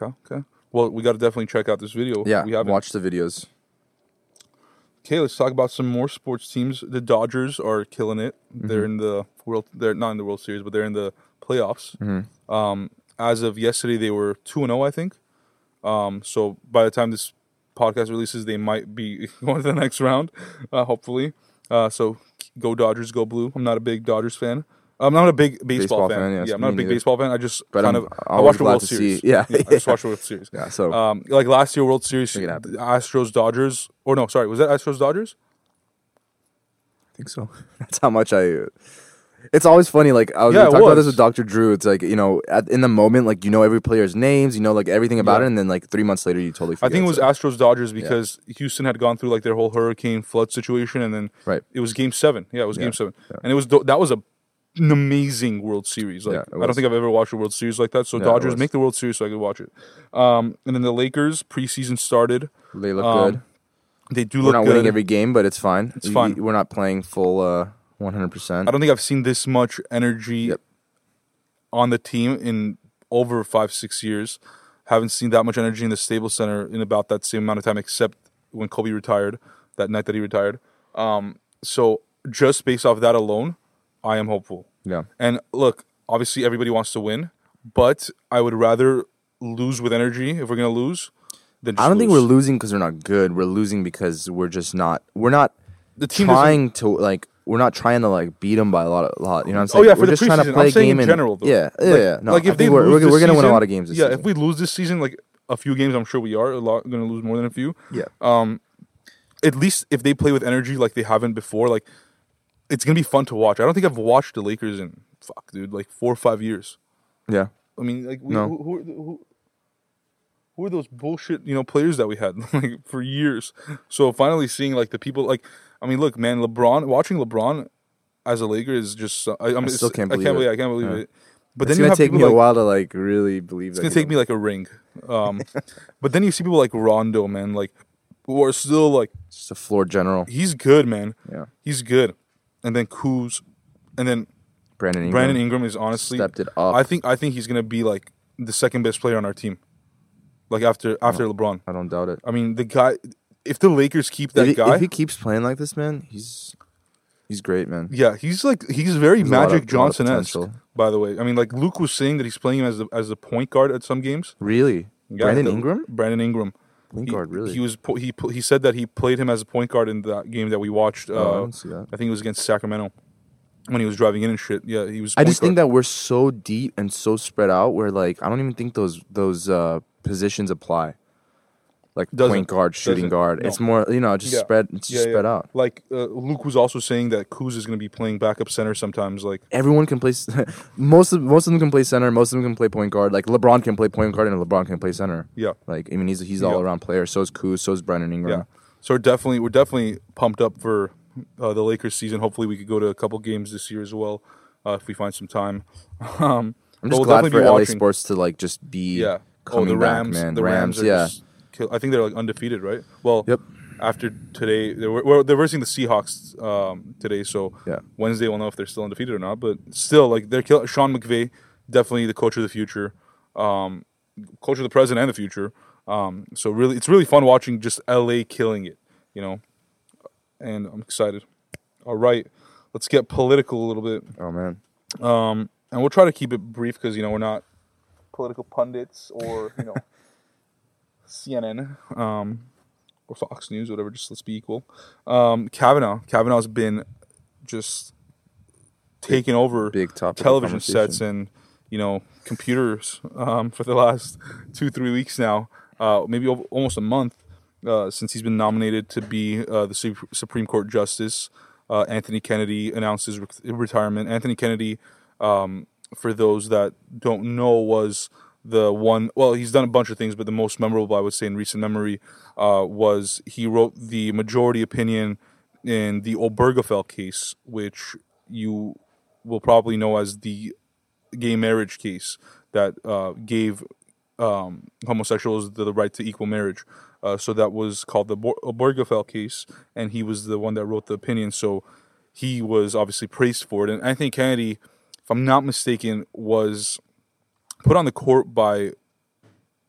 Okay. Okay. Well, we got to definitely check out this video. yeah. We haven't. Watch the videos. Okay, let's talk about some more sports teams. The Dodgers are killing it. They're in the world. They're not in the World Series, but they're in the playoffs. Um, as of yesterday, they were two and zero, I think. Um, so by the time this podcast releases, they might be going to the next round, uh, hopefully. Uh, so go Dodgers, go blue. I'm not a big Dodgers fan. I'm not a big baseball, Baseball fan. fan, yes, yeah, I'm not a big neither. baseball fan. I just But kind I'm of I watched the World Series. see- yeah, I just watched the World Series. Yeah. So Um, like last year World Series. Astros Dodgers, or no, sorry, was that Astros Dodgers? I think so. That's how much I. It's always funny. Like I was Yeah, it about this with Doctor Drew. It's like you know, at, in the moment, like you know every player's names, you know like everything about Yeah. it, and then like three months later, you totally. Forget. I think it was Astros Dodgers because Houston had gone through like their whole hurricane flood situation, and then Right. it was Game Seven. Yeah, it was Yeah, Game Seven, yeah. and it was that was a an amazing World Series. Like Yeah, I don't think I've ever watched a World Series like that. So Yeah, Dodgers make the World Series so I could watch it. Um, and then the Lakers preseason started. they look um, good. They do We're look not good. winning every game, but it's fine. It's fine. We're not playing full uh, one hundred percent. I don't think I've seen this much energy Yep. on the team in over five, six years. Haven't seen that much energy in the Staples Center in about that same amount of time, except when Kobe retired, that night that he retired. Um, so just based off that alone, I am hopeful. Yeah. And look, obviously everybody wants to win, but I would rather lose with energy if we're gonna lose than just I don't think we're losing because we're not good. We're losing because we're just not. We're not the team trying to like. We're not trying to like beat them by a lot. Of, lot. You know what I'm saying? Oh yeah, we're for the just trying to play I'm a game in general, though. Yeah, yeah, Like- yeah. No, like if they we're, we're, we're gonna win a lot of games. This yeah, season. if we lose this season, like a few games, I'm sure we are a lot going to lose more than a few. yeah. Um, at least if they play with energy like they haven't before, like it's gonna be fun to watch. I don't think I've watched the Lakers in fuck, dude, like four or five years. Yeah. I mean, like we, No. who, who, who, who are those bullshit you know players that we had like for years? So finally seeing like the people like, I mean, look, man, LeBron watching LeBron as a Laker is just. I, I, mean, still can't I believe can't it. believe I can't believe Yeah. it. But it's then you gonna take me people a while to like really believe. It's gonna take me like a ring. Um, but then you see people like Rondo, man, like who are still like just a floor general. he's good, man. Yeah. He's good. And then Kuz, and then Brandon Ingram. Brandon Ingram is honestly stepped it up. I think I think he's gonna be like the second best player on our team. Like after after LeBron. I don't doubt it. I mean the guy if the Lakers keep that if, he, guy if he keeps playing like this, man, he's he's great, man. Yeah, he's like he's very There's a lot of- Magic Johnson esque. By the way, I mean like Luke was saying that he's playing him as the as the point guard at some games. Really, Yeah, Brandon the- Ingram, Brandon Ingram. point He- guard, really. He was he he said that he played him as a point guard in that game that we watched. Uh, Oh, I see that. I think it was against Sacramento when he was driving in and shit. Yeah, he was. I just think that we're so deep and so spread out. Where like I don't even think those those uh, positions apply. Like Doesn't. point guard, shooting guard. No. It's more you know just Yeah. spread. It's just Yeah, spread yeah. out. Like uh, Luke was also saying that Kuz is going to be playing backup center sometimes. Like Everyone can play. most of most of them can play center. Most of them can play point guard. Like LeBron can play point guard and LeBron can play center. yeah, Like I mean he's he's all around player. So is Kuz. So is Brandon Ingram. yeah. So we're definitely we're definitely pumped up for uh, the Lakers season. Hopefully, we could go to a couple games this year as well uh, if we find some time. Um, I'm just we'll glad for LA watching. sports to like just be Yeah. coming oh, the back, man. The Rams, are yeah. just kill- I think they're like undefeated, right? Well, Yep. After today, they were well, they're versing the Seahawks um, today, so Yeah. Wednesday we'll know if they're still undefeated or not. But still, like they're kill- Sean McVay, definitely the coach of the future, um, coach of the present and the future. Um, so really, it's really fun watching just LA killing it, you know, and I'm excited. All right, let's get political a little bit, Oh man. um, and we'll try to keep it brief because you know we're not political pundits or you know CNN um, or Fox News, whatever. Just let's be equal. Um, Kavanaugh, Kavanaugh's been just taking over Big television sets and you know computers um, for the last two three weeks now, uh, maybe over, almost a month uh, since he's been nominated to be uh, the Su- Supreme Court Justice. Uh, Anthony Kennedy announced his re- retirement. Anthony Kennedy, um, for those that don't know, was the one. Well, he's done a bunch of things, but the most memorable, I would say, in recent memory, uh, was he wrote the majority opinion in the Obergefell case, which you will probably know as the gay marriage case that uh, gave um, homosexuals the, the right to equal marriage. Uh, so that was called the Obergefell case, and he was the one that wrote the opinion. So he was obviously praised for it. And Anthony Kennedy, if I'm not mistaken, was put on the court by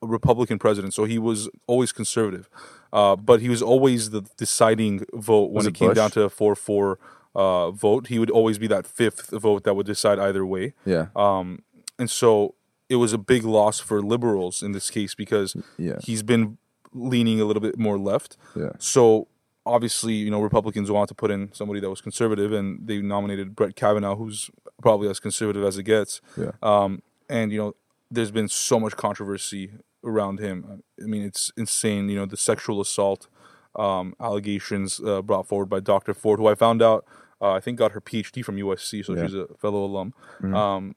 a Republican president. So he was always conservative, uh, but he was always the deciding vote when it, it came down to a four-four uh, vote. He would always be that fifth vote that would decide either way. Yeah. Um, and so it was a big loss for liberals in this case because Yeah. he's been leaning a little bit more left. Yeah. So obviously, you know, Republicans want to put in somebody that was conservative, and they nominated Brett Kavanaugh, who's probably as conservative as it gets. Yeah. Um, and you know, there's been so much controversy around him. I mean, it's insane. You know, the sexual assault um, allegations uh, brought forward by Dr. Ford, who I found out, uh, I think, got her PhD from USC, so Yeah. she's a fellow alum. Um,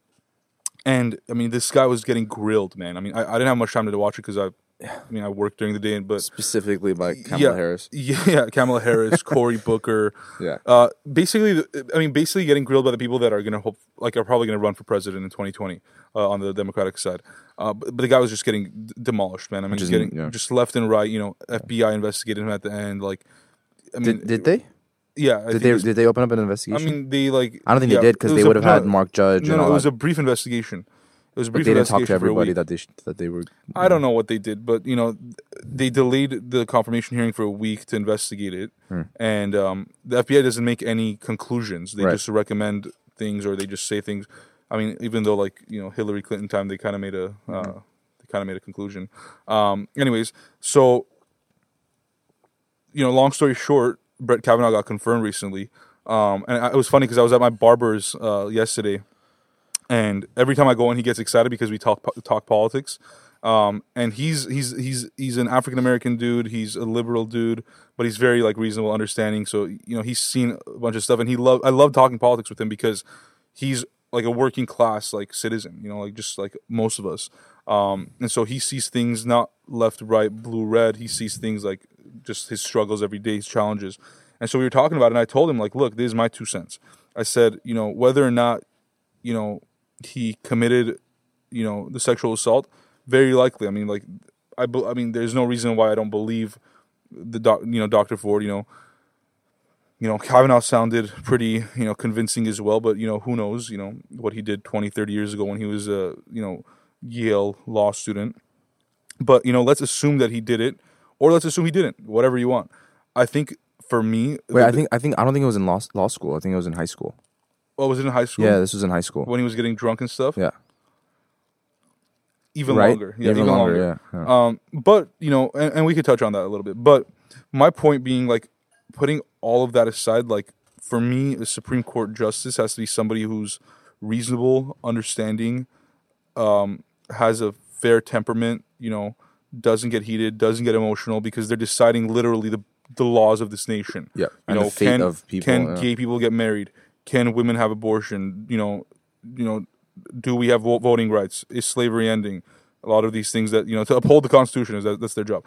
and I mean, this guy was getting grilled, man. I mean, I, I didn't have much time to watch it because I, I mean, I worked during the day, but Specifically by Kamala yeah, Harris. Yeah, Kamala Harris, Cory Booker. Yeah. Uh, basically, I mean, basically getting grilled by the people that are going to hope, like, are probably going to run for president in 2020 uh, on the Democratic side. Uh, but, but the guy was just getting d- demolished, man. I mean, is- getting yeah. just left and right. You know, FBI investigated him at the end. Like, I mean, Did, did they? Yeah, I Did they? it's- Did they open up an investigation? I mean, they like. I don't think yeah, they did because they would have had Mark Judge No, and no, all it was that. a brief investigation. It was a but they didn't talk to everybody that they sh- that they were. I don't know what they did, but you know, they delayed the confirmation hearing for a week to investigate it, and um, the FBI doesn't make any conclusions. They Right. just recommend things or they just say things. I mean, even though like you know Hillary Clinton time, they kind of made a uh, they kind of made a conclusion. Um, anyways, so you know, long story short, Brett Kavanaugh got confirmed recently, um, and I- it was funny because I was at my barber's uh, yesterday, and every time I go in, he gets excited because we talk talk politics. Um, and he's he's he's he's an African American dude. He's a liberal dude, but he's very like reasonable, understanding. So you know, he's seen a bunch of stuff, and he love I love talking politics with him because he's like a working class like citizen. You know, like just like most of us. Um, and so he sees things not left, right, blue, red. He sees things like just his struggles every day, his challenges. And so we were talking about it, and I told him like, look, this is my two cents. I said, you know, whether or not you know he committed you know the sexual assault very likely i mean like i be- i mean there's no reason why i don't believe the doc you know dr ford you know you know kavanaugh sounded pretty you know convincing as well but you know who knows you know what he did 20 30 years ago when he was a you know yale law student but you know let's assume that he did it or let's assume he didn't whatever you want i think for me Wait, I think I think I don't think it was in law law school. I think it was in high school. Oh was it in high school Yeah, this was in high school. when he was getting drunk and stuff Yeah. even right. longer yeah even, longer. Yeah. yeah. Um, but you know, and, and we could touch on that a little bit. But my point being, like, putting all of that aside, like for me, a Supreme Court justice has to be somebody who's reasonable, understanding, um, has a fair temperament. You know, doesn't get heated, doesn't get emotional, because they're deciding literally the the laws of this nation. Yeah, you know, the fate can of people, can yeah. gay people get married? Can women have abortion? You know, you know, do we have vo- voting rights? Is slavery ending? A lot of these things that you know to uphold the Constitution is that that's their job.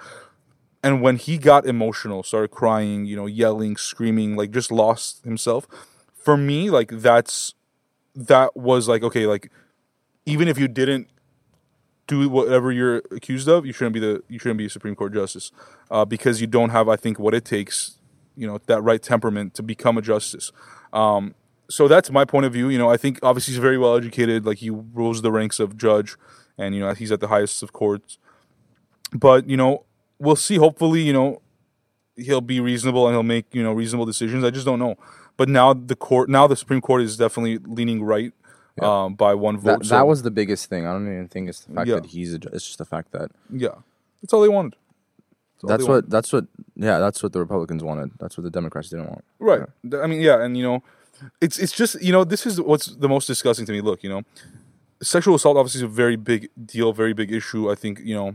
And when he got emotional, started crying, you know, yelling, screaming, like just lost himself. For me, like that's that was like okay, like even if you didn't do whatever you're accused of, you shouldn't be the you shouldn't be a Supreme Court justice uh, because you don't have, I think, what it takes, you know, that right temperament to become a justice. Um, so that's my point of view. You know, I think obviously he's very well educated. Like he rose the ranks of judge, and you know he's at the highest of courts. but you know, we'll see. Hopefully, you know, he'll be reasonable and he'll make you know reasonable decisions. I just don't know. But now the court, now the Supreme Court is definitely leaning right um, by one vote. That, so, that was the biggest thing. I don't even think it's the fact Yeah. that he's. A, it's just the fact that yeah, that's all they wanted. that's they what wanted. that's what yeah that's what the Republicans wanted. That's what the Democrats didn't want. Right. Th- I mean, yeah, and you know, it's it's just you know this is what's the most disgusting to me. Look, you know, sexual assault obviously is a very big deal, very big issue. I think you know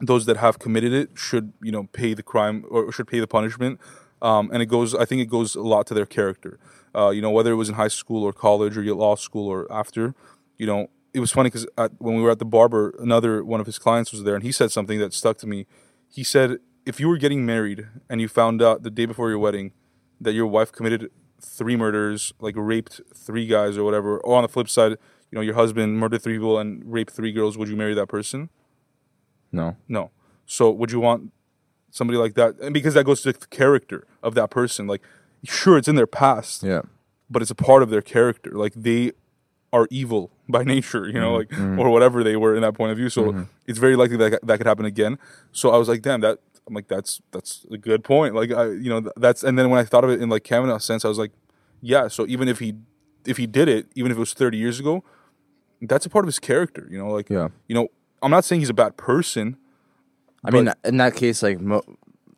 those that have committed it should you know pay the crime or should pay the punishment. Um, and it goes. I think it goes a lot to their character. Uh, you know, whether it was in high school or college or law school or after. You know, it was funny because when we were at the barber, another one of his clients was there, and he said something that stuck to me. He said, "If you were getting married and you found out the day before your wedding that your wife committed three murders, like raped three guys or whatever, or on the flip side, you know, your husband murdered three people and raped three girls, would you marry that person? No, No. So would you want somebody like that? And because that goes to the character of that person. Like, sure, it's in their past, yeah, but it's a part of their character. Like they are evil by nature, you know, mm-hmm. like mm-hmm. or whatever they were in that point of view. So mm-hmm. it's very likely that that could happen again. So I was like, damn, that I'm like that's that's a good point. Like I, you know, that's and then when I thought of it in like Kavanaugh's sense, I was like, yeah. So even if he if he did it, even if it was 30 years ago, that's a part of his character. You know, like Yeah. you know, I'm not saying he's a bad person. I mean, in that case, like, mo-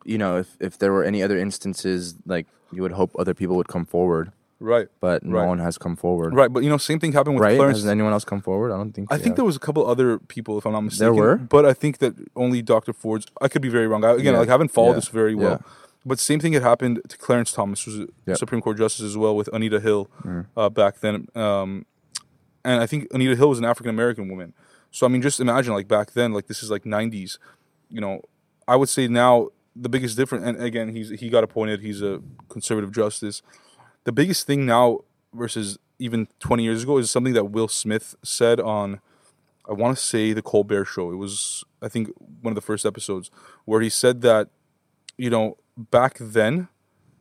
you know, if if there were any other instances, like, you would hope other people would come forward, Right. but no Right. one has come forward. Right, but you know, same thing happened with Right? Clarence. Has anyone else come forward? I don't think. I think have. there was a couple other people, if I'm not mistaken. There were? but I think that only Dr. Ford's. I could be very wrong. I, again, Yeah. like I haven't followed Yeah. this very well. Yeah. But same thing had happened to Clarence Thomas, who's a Yep. Supreme Court justice as well, with Anita Hill Mm. uh, back then. Um, and I think Anita Hill was an African American woman. So I mean, just imagine like back then, like this is like '90s. You know, I would say now the biggest difference. And again, he's he got appointed. He's a conservative justice. The biggest thing now versus even 20 years ago is something that Will Smith said on I want to say the Colbert Show. It was, I think, one of the first episodes where he said that, you know, back then,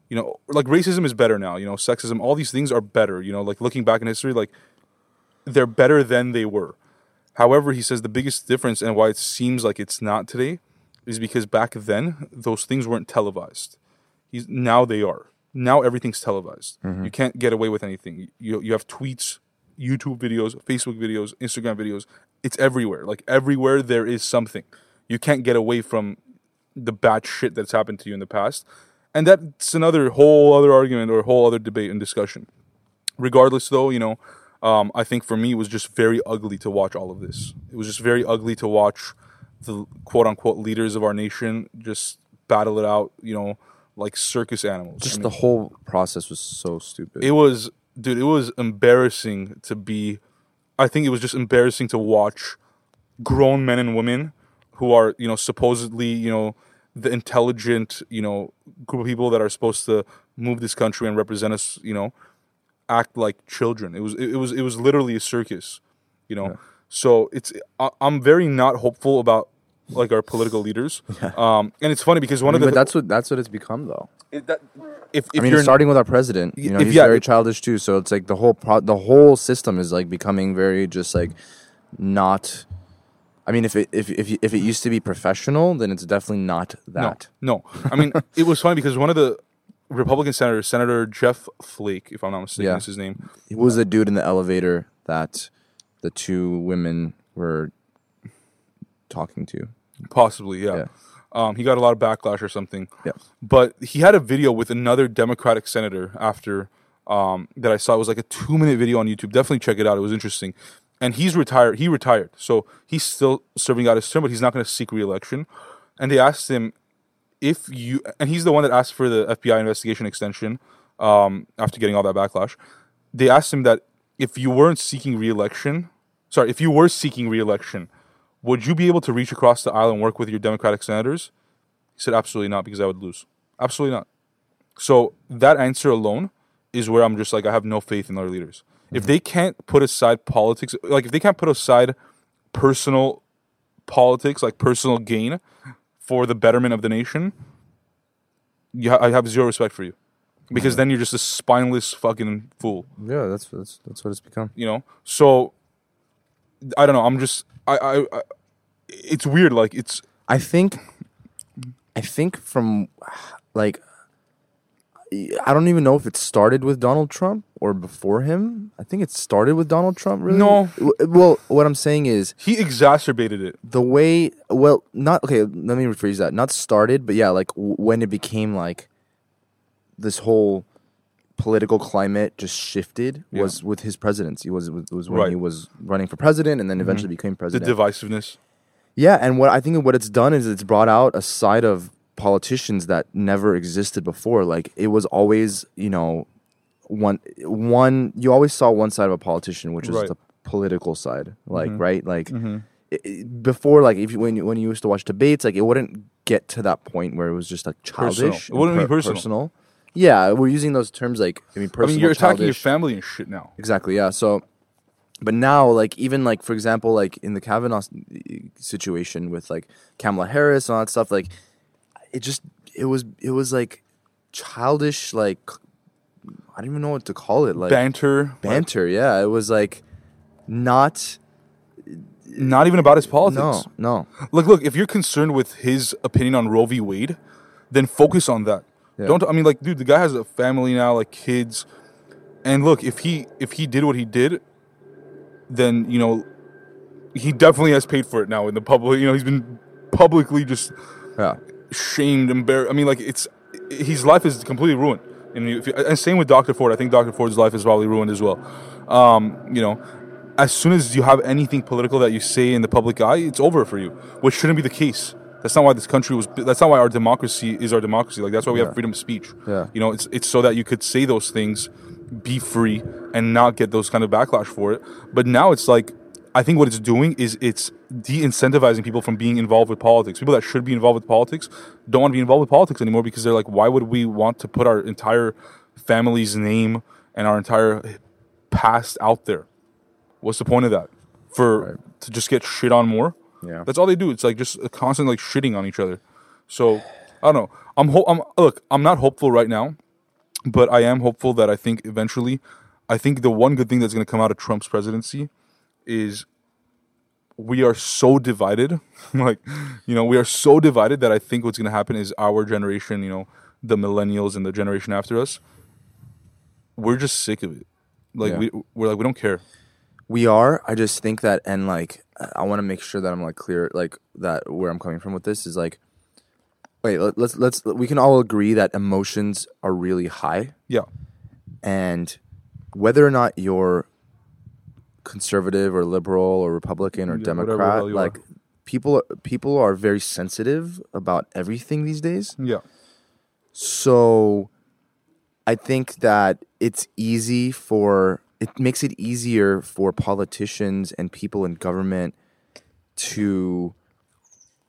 you know, like racism is better now. You know, sexism, all these things are better. You know, like looking back in history, like they're better than they were. However, he says the biggest difference and why it seems like it's not today is because back then those things weren't televised. He's, now they are. Now everything's televised. You can't get away with anything. You you have tweets, YouTube videos, Facebook videos, Instagram videos. It's everywhere. Like everywhere there is something. You can't get away from the bad shit that's happened to you in the past. And that's another whole other argument or whole other debate and discussion. Regardless, though, you know, um, I think for me it was just very ugly to watch all of this. It was just very ugly to watch the quote unquote leaders of our nation just battle it out, you know, like circus animals. Just I mean, the whole process was so stupid. it was, dude, it was embarrassing to be. I think it was just embarrassing to watch grown men and women who are, you know, supposedly, you know, the intelligent, you know, group of people that are supposed to move this country and represent us, you know, act like children. It was, it, was, it was literally a circus, you know. So it's, I, I'm very not hopeful about like our political leaders. Um, and it's funny because one I of the but that's what that's what it's become, though. it- that, if, if I mean, you're starting with our president, you know, if- he's yeah, very childish too. So it's like the whole pro- the whole system is like becoming very just like not. I mean, if it if if if it used to be professional, then it's definitely not that. No, no. I mean, it was funny because one of the Republican senators, Senator Jeff Flake, if I'm not mistaken, Yeah. is his name. It was the dude in the elevator that the two women were talking to. Possibly, yeah. Yeah. Um, he got a lot of backlash or something. Yeah. But he had a video with another Democratic senator after um, that I saw. It was like a two minute video on YouTube. Definitely check it out. It was interesting. And he's retired. He retired. So he's still serving out his term, but he's not going to seek reelection. And they asked him if you, and he's the one that asked for the FBI investigation extension um, after getting all that backlash. They asked him that if you weren't seeking reelection, sorry, if you were seeking reelection, would you be able to reach across the aisle and work with your Democratic senators? He said, absolutely not, because I would lose. Absolutely not. So that answer alone is where I'm just like, I have no faith in our leaders. If mm-hmm. they can't put aside politics, like if they can't put aside personal politics, like personal gain for the betterment of the nation, you ha- I have zero respect for you. Because mm-hmm. then you're just a spineless fucking fool Yeah, that's that's that's what it's become. you know so i don't know i'm just i i, I it's weird like it's I think, I think from like, I don't even know if it started with Donald Trump or before him. I think it started with Donald Trump. Really? No. Well, what I'm saying is He exacerbated it. the way. Well, not okay. Let me rephrase that. Not started, but yeah, like w- when it became like this whole political climate just shifted Yeah. was with his presidency. Was was was when Right. Mm-hmm. he was running for president and then eventually became president. The divisiveness. Yeah, and what I think what it's done is it's brought out a side of politicians that never existed before. Like it was always, you know, one one you always saw one side of a politician, which was Right. the political side. Like Mhm. right, like Mhm. i- i- before, like if you when you, when you used to watch debates, like it wouldn't get to that point where it was just like Personal. childish. It wouldn't and be personal. Yeah, we're using those terms like I mean, personal. I mean, you're attacking your family and shit now. Exactly. Yeah. So, but now, like, even like for example, like in the Kavanaugh situation with like Kamala Harris and all that stuff, like, it just it was it was like childish, like I don't even know what to call it, like Banter. banter. Yeah, it was like not Not even about his politics. no no. Look, look. If you're concerned with his opinion on Roe v. Wade, then focus on that. Yeah. Don't. I mean, like, dude, the guy has a family now, like kids, and look, if he if he did what he did, then you know, he definitely has paid for it now in the public. You know, he's been publicly just Yeah. shamed, embarrassed. I mean, like, it's his life is completely ruined. And, if you, and same with Dr. Ford. I think Dr. Ford's life is probably ruined as well. Um, you know, as soon as you have anything political that you say in the public eye, it's over for you, which shouldn't be the case. That's not why this country was. That's not why our democracy is our democracy. Like that's why we Yeah. have freedom of speech. Yeah. You know, it's it's so that you could say those things, be free, and not get those kind of backlash for it. But now it's like, I think what it's doing is it's de-incentivizing people from being involved with politics. People that should be involved with politics don't want to be involved with politics anymore because they're like, why would we want to put our entire family's name and our entire past out there? What's the point of that? For to just get shit on more? Yeah. That's all they do. It's like just a constant like shitting on each other. So I don't know. I'm ho- I'm look. I'm not hopeful right now, but I am hopeful that I think eventually, I think the one good thing that's going to come out of Trump's presidency is we are so divided. like, you know, we are so divided that I think what's going to happen is our generation, you know, the millennials and the generation after us, we're just sick of it. Like Yeah. we we're like we don't care. We are. I just think that, and like, I want to make sure that I'm like clear, like that where I'm coming from with this is like, wait, let, let's let's we can all agree that emotions are really high, Yeah. and whether or not you're conservative or liberal or Republican or Yeah, Democrat, like are. people people are very sensitive about everything these days. Yeah. So I think that it's easy for it makes it easier for politicians and people in government to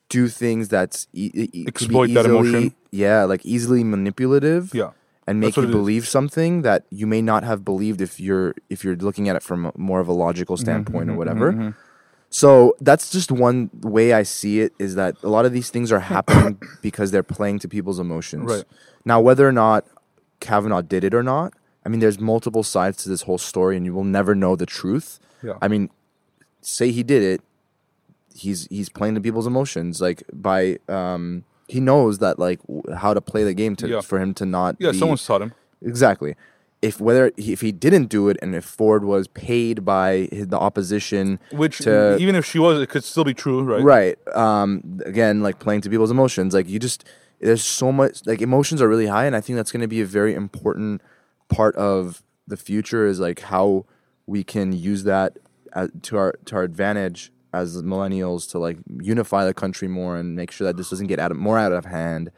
do things that's e- e- Exploit that emotion. Yeah, like easily manipulative. Yeah. And make you is. believe something that you may not have believed if you're if you're looking at it from more of a logical Mm-hmm, standpoint or mm-hmm, whatever. Mm-hmm, mm-hmm. So that's just one way I see it is that a lot of these things are happening because they're playing to people's emotions. Right. Now, whether or not Kavanaugh did it or not, I mean, there's multiple sides to this whole story, and you will never know the truth. Yeah. I mean, say he did it, he's he's playing to people's emotions, like by um, he knows that like w- how to play the game to Yeah. for him to not. Yeah. be- Someone's taught him. exactly. If whether he, if he didn't do it, and if Ford was paid by his, the opposition, Which to- even if she was, it could still be true, right? right um again like playing to people's emotions like you just there's so much like emotions are really high and i think that's going to be a very important part of the future is like how we can use that as, to our to our advantage as millennials to like unify the country more and make sure that this doesn't get out of more out of hand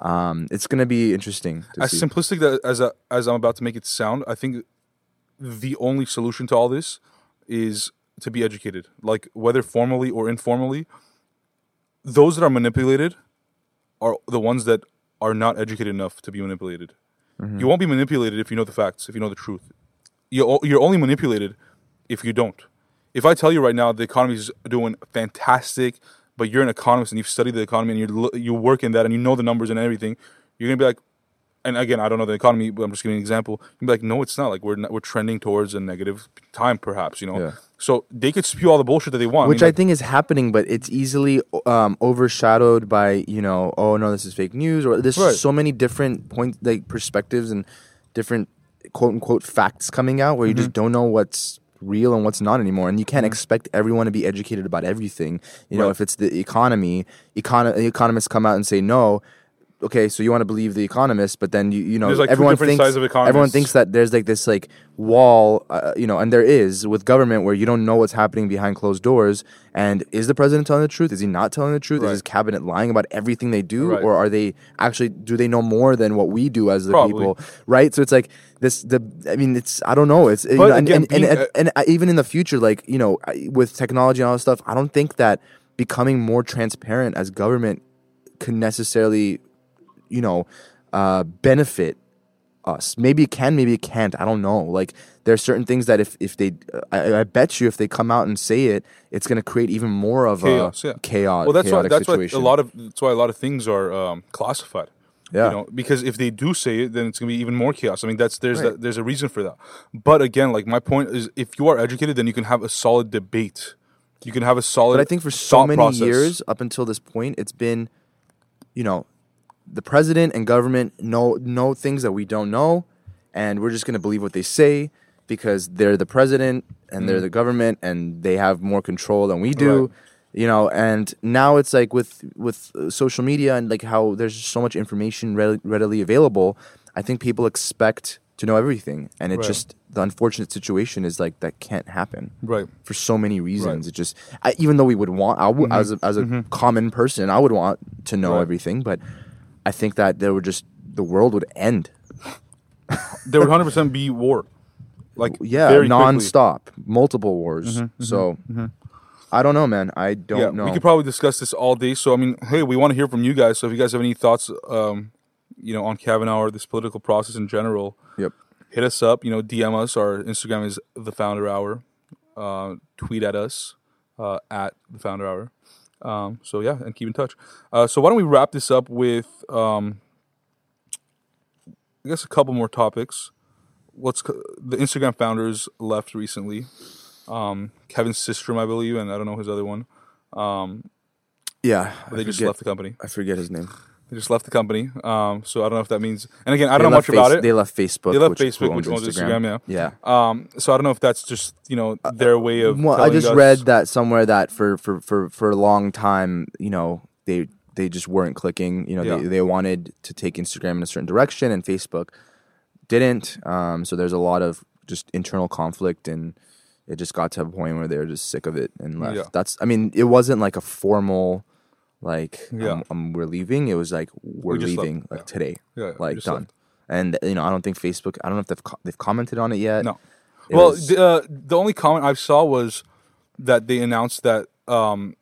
um it's going to be interesting to As see. simplistic that, as a, as I'm about to make it sound, I think the only solution to all this is to be educated, like whether formally or informally. Those that are manipulated are the ones that are not educated enough to be manipulated. Mm-hmm. You won't be manipulated if you know the facts, if you know the truth. You're, you're only manipulated if you don't. If I tell you right now the economy is doing fantastic, but you're an economist and you've studied the economy and you you work in that and you know the numbers and everything, you're gonna be like, and again, I don't know the economy, but I'm just giving an example. You'd be like, no, it's not. Like we're we're trending towards a negative time, perhaps. You know, Yeah. So they could spew all the bullshit that they want. which I, I, think is happening, but it's easily um, overshadowed by you know, oh no, this is fake news, or there's Right. so many different point like perspectives and different quote unquote facts coming out where you just Mm-hmm. don't know what's real and what's not anymore, and you can't expect everyone to be educated about everything. You know, if it's the economy, econo- economists come out and say no. Okay, so you want to believe the economists, but then you you know like, everyone thinks everyone thinks that there's like this like wall, uh, you know, and there is with government where you don't know what's happening behind closed doors. And is the president telling the truth? Is he not telling the truth? Right. Is his cabinet lying about everything they do, Right. or are they actually do they know more than what we do as the Probably. people? Right. So it's like this. The I mean, it's I don't know. It's you know, again, and, and, being, and, uh, and I- even in the future, like you know, with technology and all this stuff, I don't think that becoming more transparent as government can necessarily you know, uh, benefit us. Maybe it can, maybe it can't. I don't know. Like there are certain things that if if they, I, I bet you if they come out and say it, it's going to create even more of chaos. a Yeah, chaos. Well, that's why that's situation. why a lot of that's why a lot of things are um, classified. Yeah. You know, because if they do say it, then it's gonna be even more chaos. I mean, that's there's Right. that, there's a reason for that. But again, like my point is, if you are educated, then you can have a solid debate. You can have a solid. But I think for so many process. years up until this point, it's been, you know, the president and government know know things that we don't know, and we're just going to believe what they say because they're the president and they're the government and they have more control than we do. Mm. Right. You know, and now it's like with with uh, social media and like how there's so much information readily, readily available. I think people expect to know everything, and it Right. just the unfortunate situation is like that can't happen right? for so many reasons. It just, I, even though we would want, I would, as a, as a common person, I would want to know Mm-hmm. Right. everything, but I think that there would just the world would end. There would hundred percent be war. Like Yeah, very quickly. Mm-hmm, nonstop, multiple wars. so I don't know, man. I don't yeah, know. we could probably discuss this all day. So I mean, hey, we want to hear from you guys. So if you guys have any thoughts, um, you know, on Kavanaugh or this political process in general, yep. hit us up. You know, DM us. Our Instagram is the Founder Hour. Uh, tweet at us uh, at the Founder Hour. Um, so yeah, and keep in touch. Uh, so why don't we wrap this up with, um, I guess, a couple more topics. What's co- the Instagram founders left recently? Um, Kevin Systrom, I believe, and I don't know his other one. Yeah. They just left the company. I forget his name. They just left the company. Um, so I don't know if that means. And again, I don't know much about it. They left Facebook. They left which, Facebook, which owns Instagram, Yeah. Um, so I don't know if that's just you know their way of. Well, I just us- read that somewhere that for, for, for, for a long time, you know, they they just weren't clicking. You know, Yeah. they, they wanted to take Instagram in a certain direction, and Facebook didn't. Um, so there's a lot of just internal conflict, and it just got to a point where they were just sick of it and left. Yeah. That's, I mean, it wasn't like a formal, like, Yeah. we're leaving. It was like we're left, leaving like yeah. today, Yeah, yeah, like done. left. And you know, I don't think Facebook. I don't know if they've co- they've commented on it yet. No. It well, was- the, uh, the only comment I saw was that they announced that um,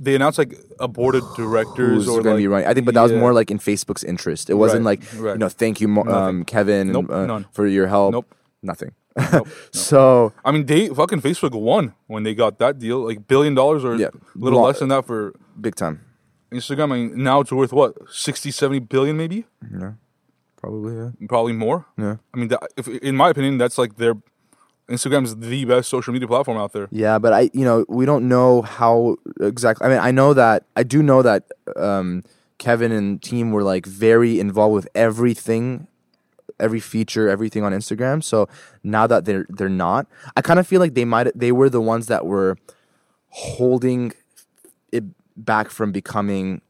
they announced like a board of directors or to like, be running. I think, but that was yeah. more like in Facebook's interest. It wasn't Right, like right. you know, thank you, um, Kevin, Nope, uh, for your help. Nope. Nothing. Nope, no. So I mean, they fucking Facebook won when they got that deal, like billion dollars or Yeah. a little Lo- less than that for big time. Instagram. I mean, now it's worth what 60, 70 billion, maybe, Yeah, probably. Yeah. probably more. Yeah. I mean, that, if, in my opinion, that's like their Instagram's the best social media platform out there. Yeah, but I, you know, we don't know how exactly. I mean, I know that I do know that um, Kevin and team were like very involved with everything, every feature, everything on Instagram. So now that they're they're not, I kind of feel like they might they were the ones that were holding it back from becoming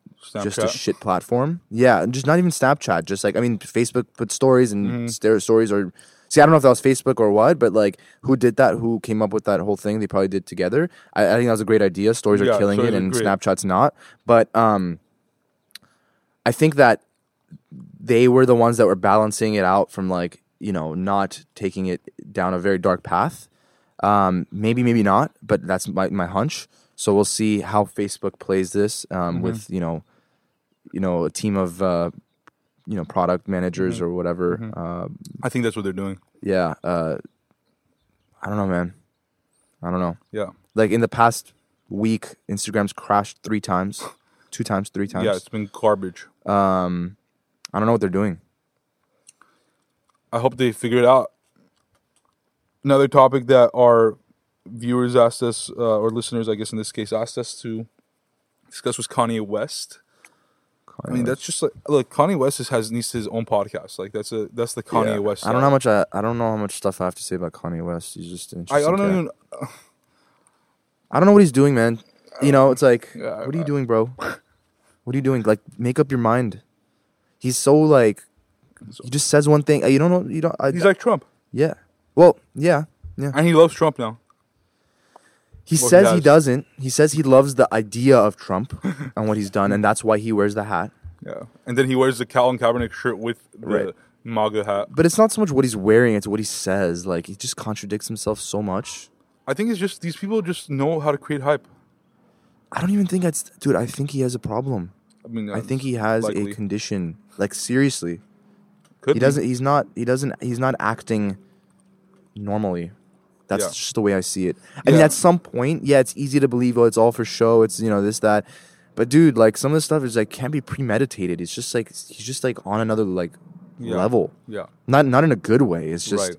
just a shit platform. Yeah, and just not even Snapchat. Just like I mean, Facebook put stories and Mm-hmm. their stories or see. I don't know if that was Facebook or what, but like who did that? Who came up with that whole thing? They probably did together. I, I think that was a great idea. Stories are Yeah, killing it, are and great. Snapchat's not. But um, I think that they were the ones that were balancing it out from like you know not taking it down a very dark path. Um, maybe, maybe not, but that's my, my hunch. So we'll see how Facebook plays this um, Mm-hmm. with you know, you know, a team of uh, you know product managers Mm-hmm. or whatever. Uh, I think that's what they're doing. yeah, uh, I don't know, man. I don't know. Yeah, Like in the past week, Instagram's crashed three times, two times, three times. yeah, it's been garbage. Um, I don't know what they're doing. I hope they figure it out. Another topic that our viewers asked us, uh, or listeners, I guess in this case, asked us to discuss was Kanye West. I mean, that's just like look. Kanye West is, has needs his own podcast. Like that's a that's the Kanye Yeah. West. I don't know how much I, I don't know how much stuff I have to say about Kanye West. He's just I, I don't cat. even. I don't know what he's doing, man. You know, it's like, Yeah, what are you doing, bro? What are you doing? Like, make up your mind. He's so like, he just says one thing. Uh, you don't know. You don't. I, He's like Trump, yeah. Well, yeah, yeah. and he loves Trump now. He Well, he says he, does. doesn't. He says he loves the idea of Trump and what he's done, and that's why he wears the hat. Yeah, and then he wears the Calvin Kaepernick shirt with the Right. MAGA hat. But it's not so much what he's wearing; it's what he says. Like he just contradicts himself so much. I think it's just these people just know how to create hype. I don't even think that's, dude. I think he has a problem. I mean, I think he has likely. a condition. Like seriously, Could he be. doesn't. He's not. He doesn't. He's not acting normally. That's Yeah. just the way I see it. I mean, Yeah. at some point, yeah, it's easy to believe. Oh, it's all for show. It's you know this that. But dude, like some of the stuff is like can't be premeditated. It's just like he's just like on another like Yeah. level. Yeah, Not not in a good way. It's just right.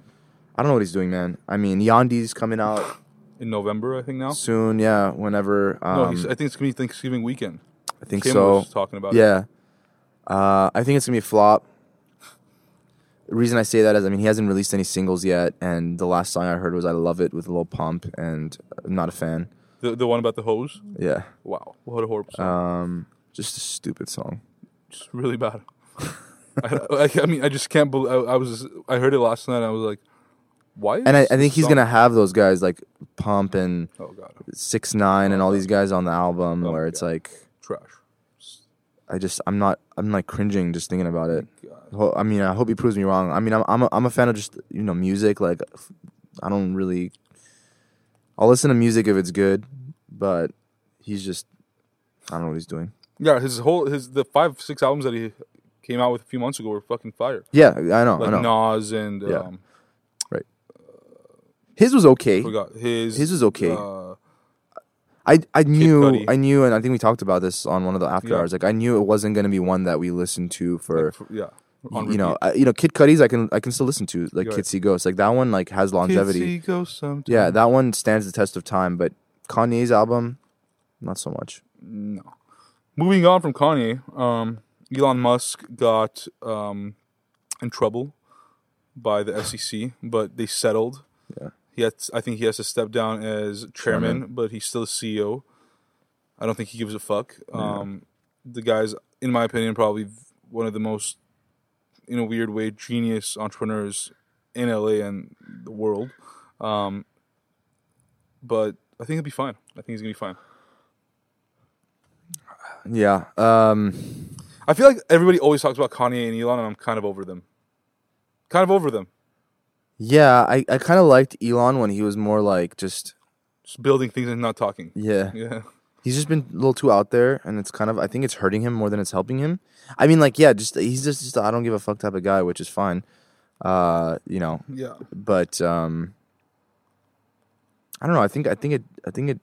I don't know what he's doing, man. I mean, Yandhi's coming out In November, I think now. soon. Yeah, whenever. Um, no, he's, I think it's gonna be Thanksgiving weekend. I think Kim so. was talking about it. Yeah. Uh, I think it's gonna be a flop. The reason I say that is, I mean, he hasn't released any singles yet, and the last song I heard was "I Love It" with a Lil Pump, and I'm not a fan. The the one about the hose. Yeah, Wow, what a horrible song. um, just a stupid song. just really bad. I, I, I mean, I just can't believe. I, I was. I heard it last night. and I was like, why? And I, I think he's song- gonna have those guys like Pump and Oh god, Six Nine and all these guys on the album, Oh where it's God. like, trash. I just, I'm not, I'm like cringing just thinking about it. God. I mean, I hope he proves me wrong. I mean, I'm, I'm, a, I'm a fan of just you know music. Like, I don't really. I'll listen to music if it's good, but he's just, I don't know what he's doing. Yeah, his whole his the five six albums that he came out with a few months ago were fucking fire. Yeah, I know, Like I know. Nas and Yeah. um, right. His was okay. his His was okay. Uh, I, I knew, Cudi. I knew, and I think we talked about this on one of the after Yeah. hours. Like, I knew it wasn't going to be one that we listened to for. like, for- yeah, you know. I, you know, Kid Cudi's I can I can still listen to like Right. Kid See Ghost. Like that one like has longevity. Kids see ghosts sometimes. Yeah, that one stands the test of time. But Kanye's album, not so much. No. Moving on from Kanye, um, Elon Musk got um, in trouble by the SEC, but they settled. Yeah. He had, I think he has to step down as chairman, but he's still a CEO. I don't think he gives a fuck. Um, the guy's, in my opinion, probably one of the most, in a weird way, genius entrepreneurs in LA and the world. Um, but I think he'll be fine. I think he's gonna be fine. Yeah. Um. I feel like everybody always talks about Kanye and Elon, and I'm kind of over them. Kind of over them. Yeah. I I kind of liked Elon when he was more like just Just building things and not talking. yeah. Yeah. He's just been a little too out there, and it's kind of I think it's hurting him more than it's helping him. I mean, like yeah, just he's just, just a I don't give a fuck type of guy, which is fine. Uh, you know, Yeah. but um I don't know. I think I think it I think it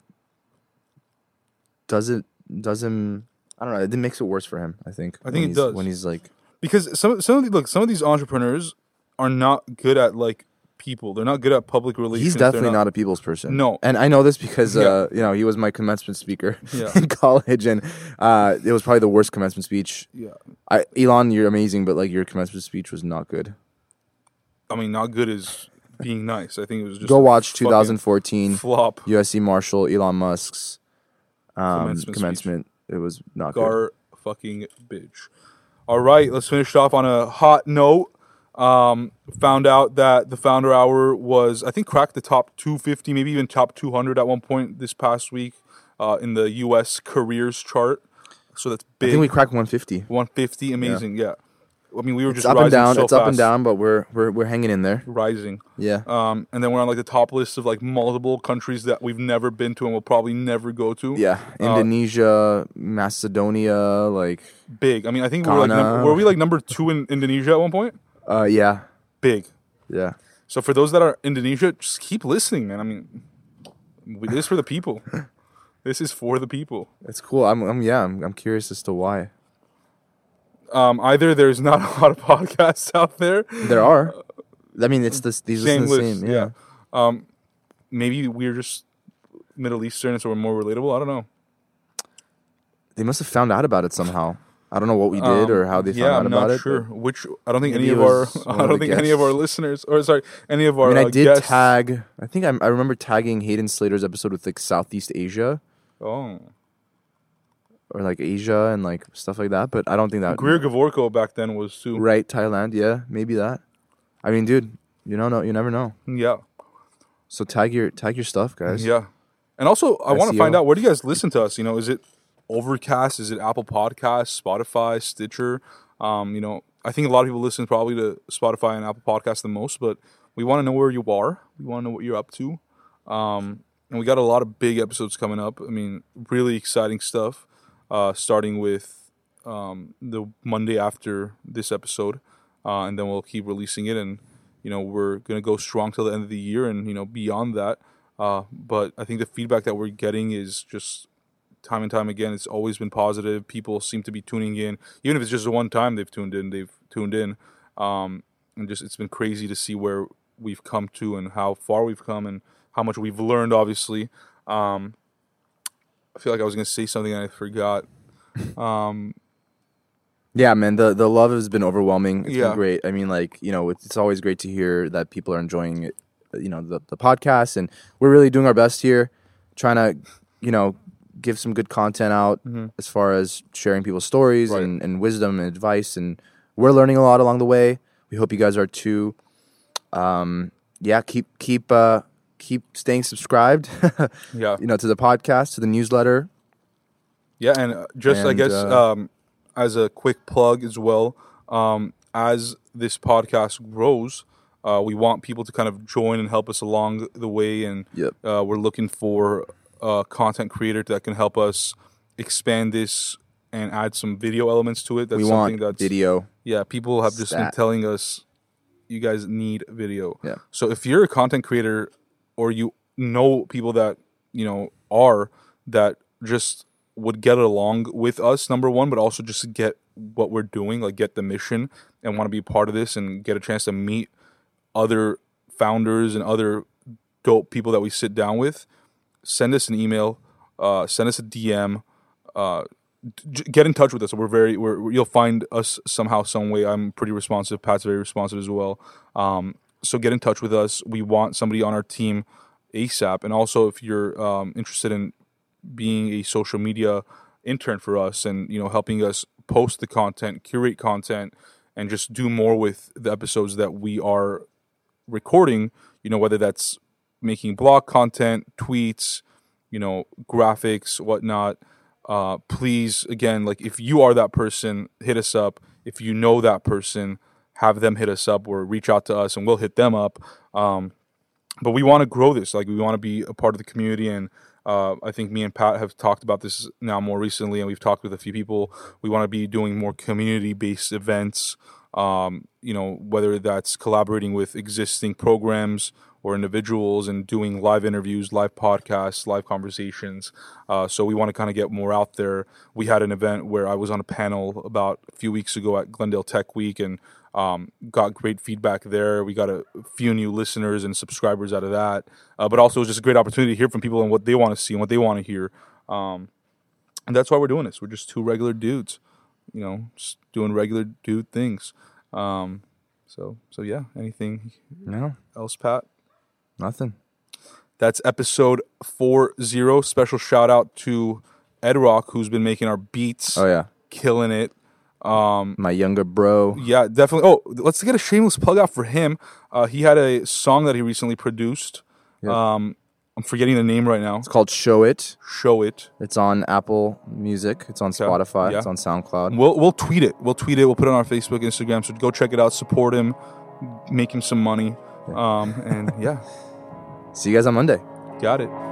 does it does him I don't know. It makes it worse for him. I think. I think when it he's- does. when he's like Because some some of the, look some of these entrepreneurs are not good at like people. They're not good at public relations. he's definitely not, a people's person. No. and I know this because Yeah. uh, you know he was my commencement speaker Yeah. in college, and uh, it was probably the worst commencement speech. Yeah. I, Elon, you're amazing, but like your commencement speech was not good. I mean, not good as being nice. I think it was just Go watch 2014 flop. USC Marshall Elon Musk's um, Commencement commencement. It was not good. Gar fucking bitch. All right, let's finish off on a hot note. Um, found out that the founder hour was, I think, cracked the top 250, maybe even top 200 at one point this past week uh, in the U.S. careers chart. So that's big. I think we cracked 150. 150, amazing. Yeah. I mean, we were It's just up rising and down. so it's up and down, but we're we're we're hanging in there. Rising. Yeah. Um, and then we're on like the top list of like multiple countries that we've never been to and will probably never go to. Yeah. Uh, Indonesia, Macedonia, like Big. I mean, I think we were like num- were we like number two in Indonesia at one point? Uh yeah. Big. Yeah. So for those that are Indonesia, just keep listening, man. I mean, we, this is for the people. this is for the people. It's cool. I'm I'm yeah, I'm I'm curious as to why. Um, either there's not a lot of podcasts out there. There are. I mean, it's this. These Same are the list. same. yeah. Yeah. Um, maybe we're just Middle Eastern, so we're more relatable. I don't know. They must have found out about it somehow. I don't know what we did or how they Um, yeah, found out I'm about not it. sure. Which I don't think any of our I don't think any of our listeners or sorry any of our I mean, I uh, did guests. tag. I think I'm, I remember tagging Hayden Slater's episode with like Southeast Asia Oh, or like Asia and like stuff like that. But I don't think that. Greer Gavorko back then was too. Right, Thailand. Yeah, maybe that. I mean, dude, you don't know. You never know. Yeah, So tag your tag your stuff, guys. yeah. And also, I want to find out where do you guys listen to us? You know, is it Overcast? Is it Apple Podcasts, Spotify, Stitcher? Um, you know, I think a lot of people listen probably to Spotify and Apple Podcasts the most, but we want to know where you are. We want to know what you're up to. Um, and we got a lot of big episodes coming up. I mean, really exciting stuff. Uh, starting with um, the Monday after this episode, uh, and then we'll keep releasing it. And you know, we're gonna go strong till the end of the year, and you know, beyond that. Uh, but I think the feedback that we're getting is just time and time again. It's always been positive. People seem to be tuning in, even if it's just one time they've tuned in. They've tuned in, um, and just it's been crazy to see where we've come to and how far we've come and how much we've learned. Obviously, um, I feel like I was gonna say something and I forgot. Um, Yeah, man. The the love has been overwhelming. It's Yeah. been great. I mean, like you know, it's, it's always great to hear that people are enjoying it. You know, the the podcast, and we're really doing our best here, trying to, you know, give some good content out as far as sharing people's stories Mm-hmm. Right. and, and wisdom and advice. And we're learning a lot along the way. We hope you guys are too. Um, yeah, keep keep uh keep staying subscribed. yeah, you know, to the podcast, to the newsletter. Yeah, and uh, just I guess uh, um, as a quick plug as well, um, as this podcast grows, uh, we want people to kind of join and help us along the way, and Yep. uh, we're looking for a content creator that can help us expand this and add some video elements to it. That's we something want that's video. yeah, people have just been telling us you guys need video. Yeah. So if you're a content creator or you know people that, you know, are that just would get along with us number 1, but also just get what we're doing, like get the mission and want to be a part of this and get a chance to meet other founders and other dope people that we sit down with, send us an email, uh, send us a DM, uh, get in touch with us. We're very, we're, you'll find us somehow, some way. I'm pretty responsive. Pat's very responsive as well. Um, so get in touch with us. We want somebody on our team ASAP. And also, if you're um, interested in being a social media intern for us and you know helping us post the content, curate content, and just do more with the episodes that we are recording. You know whether that's making blog content, tweets, you know graphics, whatnot. Uh, please, again, like if you are that person, hit us up. If you know that person, have them hit us up or reach out to us, and we'll hit them up. Um, but we want to grow this. Like we want to be a part of the community, and uh, I think me and Pat have talked about this now more recently, and we've talked with a few people. We want to be doing more community-based events. Um, you know, whether that's collaborating with existing programs or individuals and doing live interviews, live podcasts, live conversations. Uh, so we want to kind of get more out there. We had an event where I was on a panel about a few weeks ago at Glendale Tech Week and um, got great feedback there. We got a few new listeners and subscribers out of that. Uh, but also, it was just a great opportunity to hear from people and what they want to see and what they want to hear. Um, and that's why we're doing this. We're just two regular dudes, you know, just doing regular dude things. Um, so, so yeah. Anything No, else, Pat? Nothing. That's episode four zero. Special shout out to Ed Rock, who's been making our beats, Oh yeah, killing it. Um, my younger bro. yeah, definitely. Oh, let's get a shameless plug out for him. Uh, he had a song that he recently produced. Yeah. Um, I'm forgetting the name right now. It's called Show It. Show it. It's on Apple Music. It's on Spotify. yeah. It's on SoundCloud. We'll we'll tweet it. We'll tweet it. We'll put it on our Facebook, Instagram. So go check it out. Support him. Make him some money. Um, and yeah, See you guys on Monday. got it.